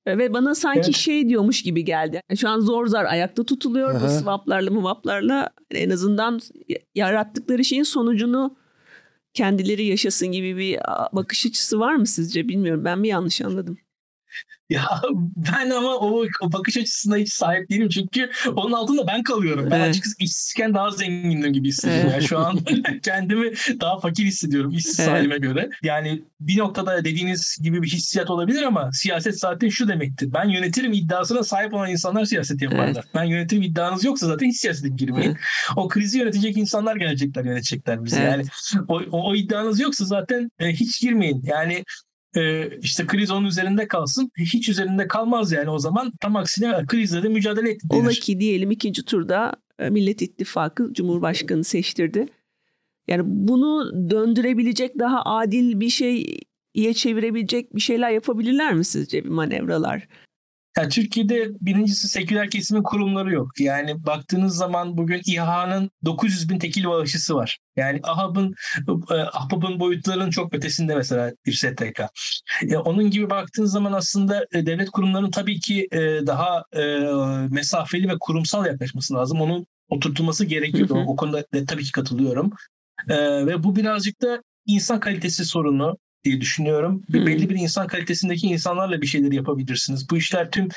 [SPEAKER 1] E, ve bana sanki evet. şey diyormuş gibi geldi. Şu an zor zar ayakta tutuluyor. Aha. Bu swaplarla muvaplarla en azından yarattıkları şeyin sonucunu kendileri yaşasın gibi bir bakış açısı var mı sizce? Bilmiyorum. Ben mi yanlış anladım? <laughs>
[SPEAKER 3] Ya ben ama o, o bakış açısına hiç sahip değilim çünkü onun altında ben kalıyorum. Ben evet. açıkçası işsizken daha zengindim gibi hissediyorum. Yani şu an <laughs> kendimi daha fakir hissediyorum işsiz evet. halime göre. Yani bir noktada dediğiniz gibi bir hissiyat olabilir ama siyaset zaten şu demektir. Ben yönetirim iddiasına sahip olan insanlar siyaset yaparlar. Evet. Ben yönetirim iddianız yoksa zaten hiç siyasete girmeyin. Evet. O krizi yönetecek insanlar gelecekler yönetecekler bizi. Evet. Yani o, o, o iddianız yoksa zaten e, hiç girmeyin. Yani e, işte kriz onun üzerinde kalsın. Hiç üzerinde kalmaz yani o zaman. Tam aksine krizle de mücadele etti.
[SPEAKER 1] Ola ki diyelim ikinci turda e, Millet İttifakı Cumhurbaşkanı seçtirdi. Yani bunu döndürebilecek daha adil bir şeye çevirebilecek bir şeyler yapabilirler mi sizce bir manevralar?
[SPEAKER 3] Yani Türkiye'de birincisi seküler kesimin kurumları yok. Yani baktığınız zaman bugün İHA'nın 900 bin tekil bağışçısı var. Yani AHAB'ın e, AHBAB'ın boyutlarının çok ötesinde mesela bir STK. E, onun gibi baktığınız zaman aslında e, devlet kurumlarının tabii ki daha mesafeli ve kurumsal yaklaşması lazım. Onun oturtulması gerekiyor. O konuda tabii ki katılıyorum. Ve bu birazcık da insan kalitesi sorunu diye düşünüyorum. Bir belli bir insan kalitesindeki insanlarla bir şeyler yapabilirsiniz. Bu işler tüm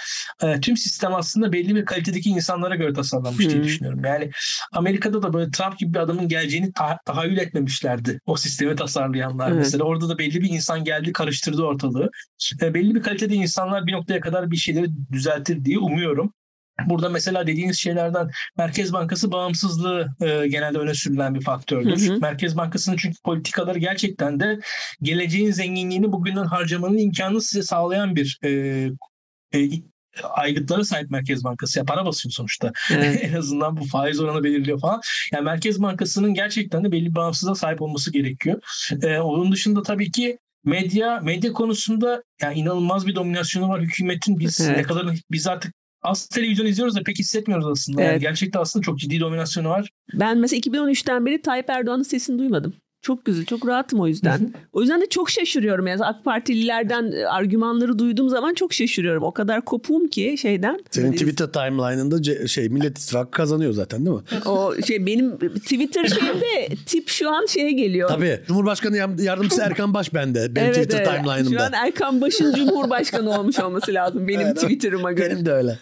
[SPEAKER 3] e, tüm sistem aslında belli bir kalitedeki insanlara göre tasarlanmış hmm. diye düşünüyorum. Yani Amerika'da da böyle Trump gibi bir adamın geleceğini ta- tahayyül etmemişlerdi. O sistemi tasarlayanlar evet. mesela. Orada da belli bir insan geldi karıştırdı ortalığı. E, belli bir kalitede insanlar bir noktaya kadar bir şeyleri düzeltir diye umuyorum. Burada mesela dediğiniz şeylerden Merkez Bankası bağımsızlığı e, genelde öne sürülen bir faktördür. Hı hı. Merkez Bankası'nın çünkü politikaları gerçekten de geleceğin zenginliğini bugünden harcamanın imkanını size sağlayan bir e, e, aygıtlara sahip Merkez Bankası. Ya para basıyor sonuçta. Evet. <laughs> en azından bu faiz oranı belirliyor falan. Yani Merkez Bankası'nın gerçekten de belli bir bağımsızlığa sahip olması gerekiyor. Ee, onun dışında tabii ki medya medya konusunda yani inanılmaz bir dominasyonu var hükümetin. Biz evet. ne kadar biz artık az televizyon izliyoruz da pek hissetmiyoruz aslında. Evet. Yani gerçekten aslında çok ciddi dominasyonu var.
[SPEAKER 1] Ben mesela 2013'ten beri Tayyip Erdoğan'ın sesini duymadım. Çok güzel, çok rahatım o yüzden. o yüzden de çok şaşırıyorum. Yani AK Partililerden e, argümanları duyduğum zaman çok şaşırıyorum. O kadar kopuğum ki şeyden.
[SPEAKER 2] Senin Twitter timeline'ında şey Millet İttifakı kazanıyor zaten değil mi?
[SPEAKER 1] O şey benim Twitter şeyimde tip şu an şeye geliyor.
[SPEAKER 2] Tabii. Cumhurbaşkanı yardımcısı Erkan Baş bende. Benim evet, Twitter evet. timeline'ımda.
[SPEAKER 1] Şu an Erkan Baş'ın Cumhurbaşkanı olmuş olması lazım benim evet, Twitter'ıma göre.
[SPEAKER 2] Benim de öyle.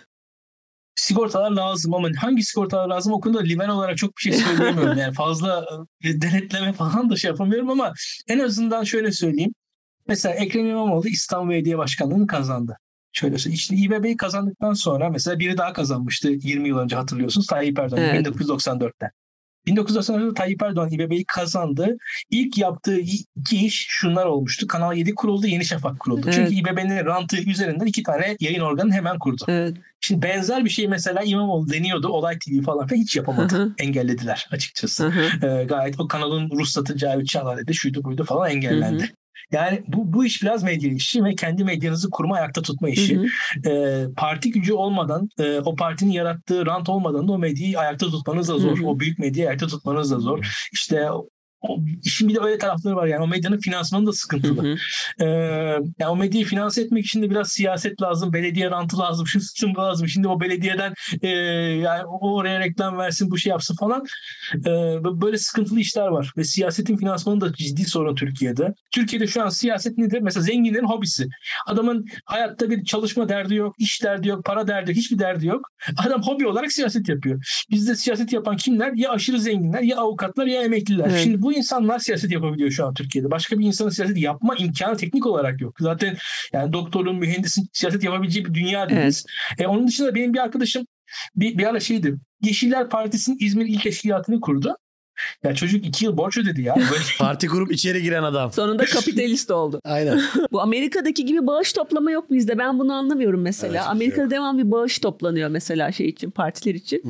[SPEAKER 3] Sigortalar lazım ama hangi sigortalar lazım o konuda liberal olarak çok bir şey söyleyemiyorum. Yani fazla e, denetleme falan da şey yapamıyorum ama en azından şöyle söyleyeyim. Mesela Ekrem İmamoğlu İstanbul Belediye Başkanlığı'nı kazandı. Şöyle söyleyeyim. İşte İBB'yi kazandıktan sonra mesela biri daha kazanmıştı 20 yıl önce hatırlıyorsunuz. Tayyip Erdoğan
[SPEAKER 1] Evet.
[SPEAKER 3] 1994'te. 1994'te Tayyip Erdoğan İBB'yi kazandı. İlk yaptığı iki iş şunlar olmuştu. Kanal 7 kuruldu, Yeni Şafak kuruldu.
[SPEAKER 1] Evet.
[SPEAKER 3] Çünkü İBB'nin rantı üzerinden iki tane yayın organı hemen kurdu.
[SPEAKER 1] Evet.
[SPEAKER 3] Şimdi benzer bir şey mesela İmamoğlu deniyordu. Olay TV falan filan hiç yapamadı. Engellediler açıkçası. Ee, gayet o kanalın ruhsatı Cavit Çağlar dedi. Şuydu buydu falan engellendi. Yani bu, bu iş biraz medya işi ve kendi medyanızı kurma ayakta tutma işi.
[SPEAKER 1] Hı hı.
[SPEAKER 3] Ee, parti gücü olmadan, e, o partinin yarattığı rant olmadan da o medyayı ayakta tutmanız da zor.
[SPEAKER 1] Hı hı.
[SPEAKER 3] O büyük medyayı ayakta tutmanız da zor. İşte o, işin bir de öyle tarafları var yani o medyanın finansmanı da sıkıntılı.
[SPEAKER 1] Hı hı.
[SPEAKER 3] Ee, yani o medyayı finanse etmek için de biraz siyaset lazım, belediye rantı lazım, şu sistem lazım. Şimdi o belediyeden e, yani o oraya reklam versin, bu şey yapsın falan. Ee, böyle sıkıntılı işler var ve siyasetin finansmanı da ciddi sorun Türkiye'de. Türkiye'de şu an siyaset nedir? Mesela zenginlerin hobisi. Adamın hayatta bir çalışma derdi yok, iş derdi yok, para derdi yok, hiçbir derdi yok. Adam hobi olarak siyaset yapıyor. Bizde siyaset yapan kimler? Ya aşırı zenginler, ya avukatlar, ya emekliler.
[SPEAKER 1] Evet.
[SPEAKER 3] Şimdi bu insanlar siyaset yapabiliyor şu an Türkiye'de. Başka bir insanın siyaset yapma imkanı teknik olarak yok. Zaten yani doktorun, mühendisin siyaset yapabileceği bir dünya değiliz. E, onun dışında benim bir arkadaşım bir, bir ara şeydi. Yeşiller Partisi'nin İzmir İl Teşkilatı'nı kurdu. Ya çocuk iki yıl borç ödedi ya. Böyle <laughs>
[SPEAKER 2] Parti kurup içeri giren adam.
[SPEAKER 1] Sonunda kapitalist oldu. <laughs>
[SPEAKER 2] Aynen. <laughs>
[SPEAKER 1] Bu Amerika'daki gibi bağış toplama yok bizde. Ben bunu anlamıyorum mesela.
[SPEAKER 2] Evet, bizde
[SPEAKER 1] Amerika'da
[SPEAKER 2] yok.
[SPEAKER 1] devam bir bağış toplanıyor mesela şey için, partiler için.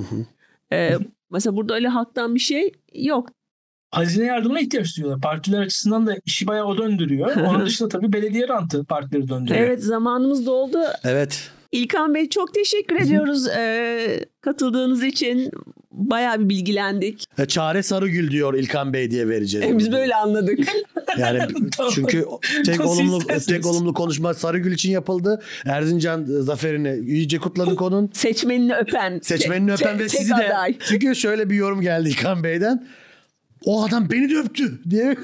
[SPEAKER 1] Ee, mesela burada öyle halktan bir şey yok.
[SPEAKER 3] Hazine yardımına ihtiyaç duyuyorlar. Partiler açısından da işi bayağı o döndürüyor. <laughs> Onun dışında tabii belediye rantı partileri döndürüyor.
[SPEAKER 1] Evet zamanımız doldu.
[SPEAKER 2] Evet.
[SPEAKER 1] İlkan Bey çok teşekkür ediyoruz ee, katıldığınız için. Bayağı bir bilgilendik.
[SPEAKER 2] E, Çare Sarıgül diyor İlkan Bey diye vereceğiz.
[SPEAKER 1] Ee, Biz böyle anladık. <laughs>
[SPEAKER 2] Yani <laughs>
[SPEAKER 3] Tamam.
[SPEAKER 2] çünkü tek
[SPEAKER 3] Nasıl
[SPEAKER 2] olumlu tek olumlu konuşma Sarıgül için yapıldı. Erzincan zaferini iyice kutladık onun.
[SPEAKER 1] Seçmenini öpen.
[SPEAKER 2] Seçmenini öpen ve
[SPEAKER 1] tek
[SPEAKER 2] sizi de.
[SPEAKER 1] aday.
[SPEAKER 2] Çünkü şöyle bir yorum geldi İlkan Bey'den. O adam beni de öptü diye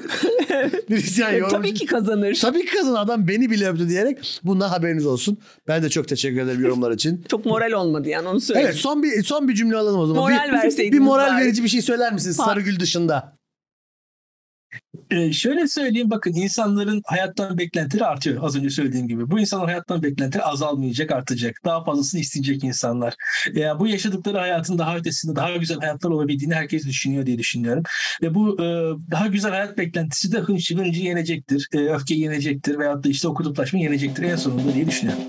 [SPEAKER 2] birisi yani yorumcu.
[SPEAKER 1] Tabii ki kazanır.
[SPEAKER 2] Tabii ki kazan adam beni bile öptü diyerek bundan haberiniz olsun. Ben de çok teşekkür ederim yorumlar için. <laughs>
[SPEAKER 1] Çok moral olmadı yani onu söyleyeyim.
[SPEAKER 2] Evet son bir son bir cümle alalım o zaman.
[SPEAKER 1] Moral
[SPEAKER 2] bir,
[SPEAKER 1] verseydiniz
[SPEAKER 2] bir moral
[SPEAKER 1] bari.
[SPEAKER 2] verici bir şey söyler misiniz. Sarıgül dışında?
[SPEAKER 3] Ee, şöyle söyleyeyim bakın insanların hayattan beklentileri artıyor az önce söylediğim gibi. Bu insanların hayattan beklentileri azalmayacak artacak. Daha fazlasını isteyecek insanlar. Ya bu yaşadıkları hayatın daha ötesinde daha güzel hayatlar olabildiğini herkes düşünüyor diye düşünüyorum. Ve bu e, daha güzel hayat beklentisi de hınçı hıncı yenecektir. E, öfke yenecektir veyahut da işte o kutuplaşma yenecektir en sonunda diye düşünüyorum.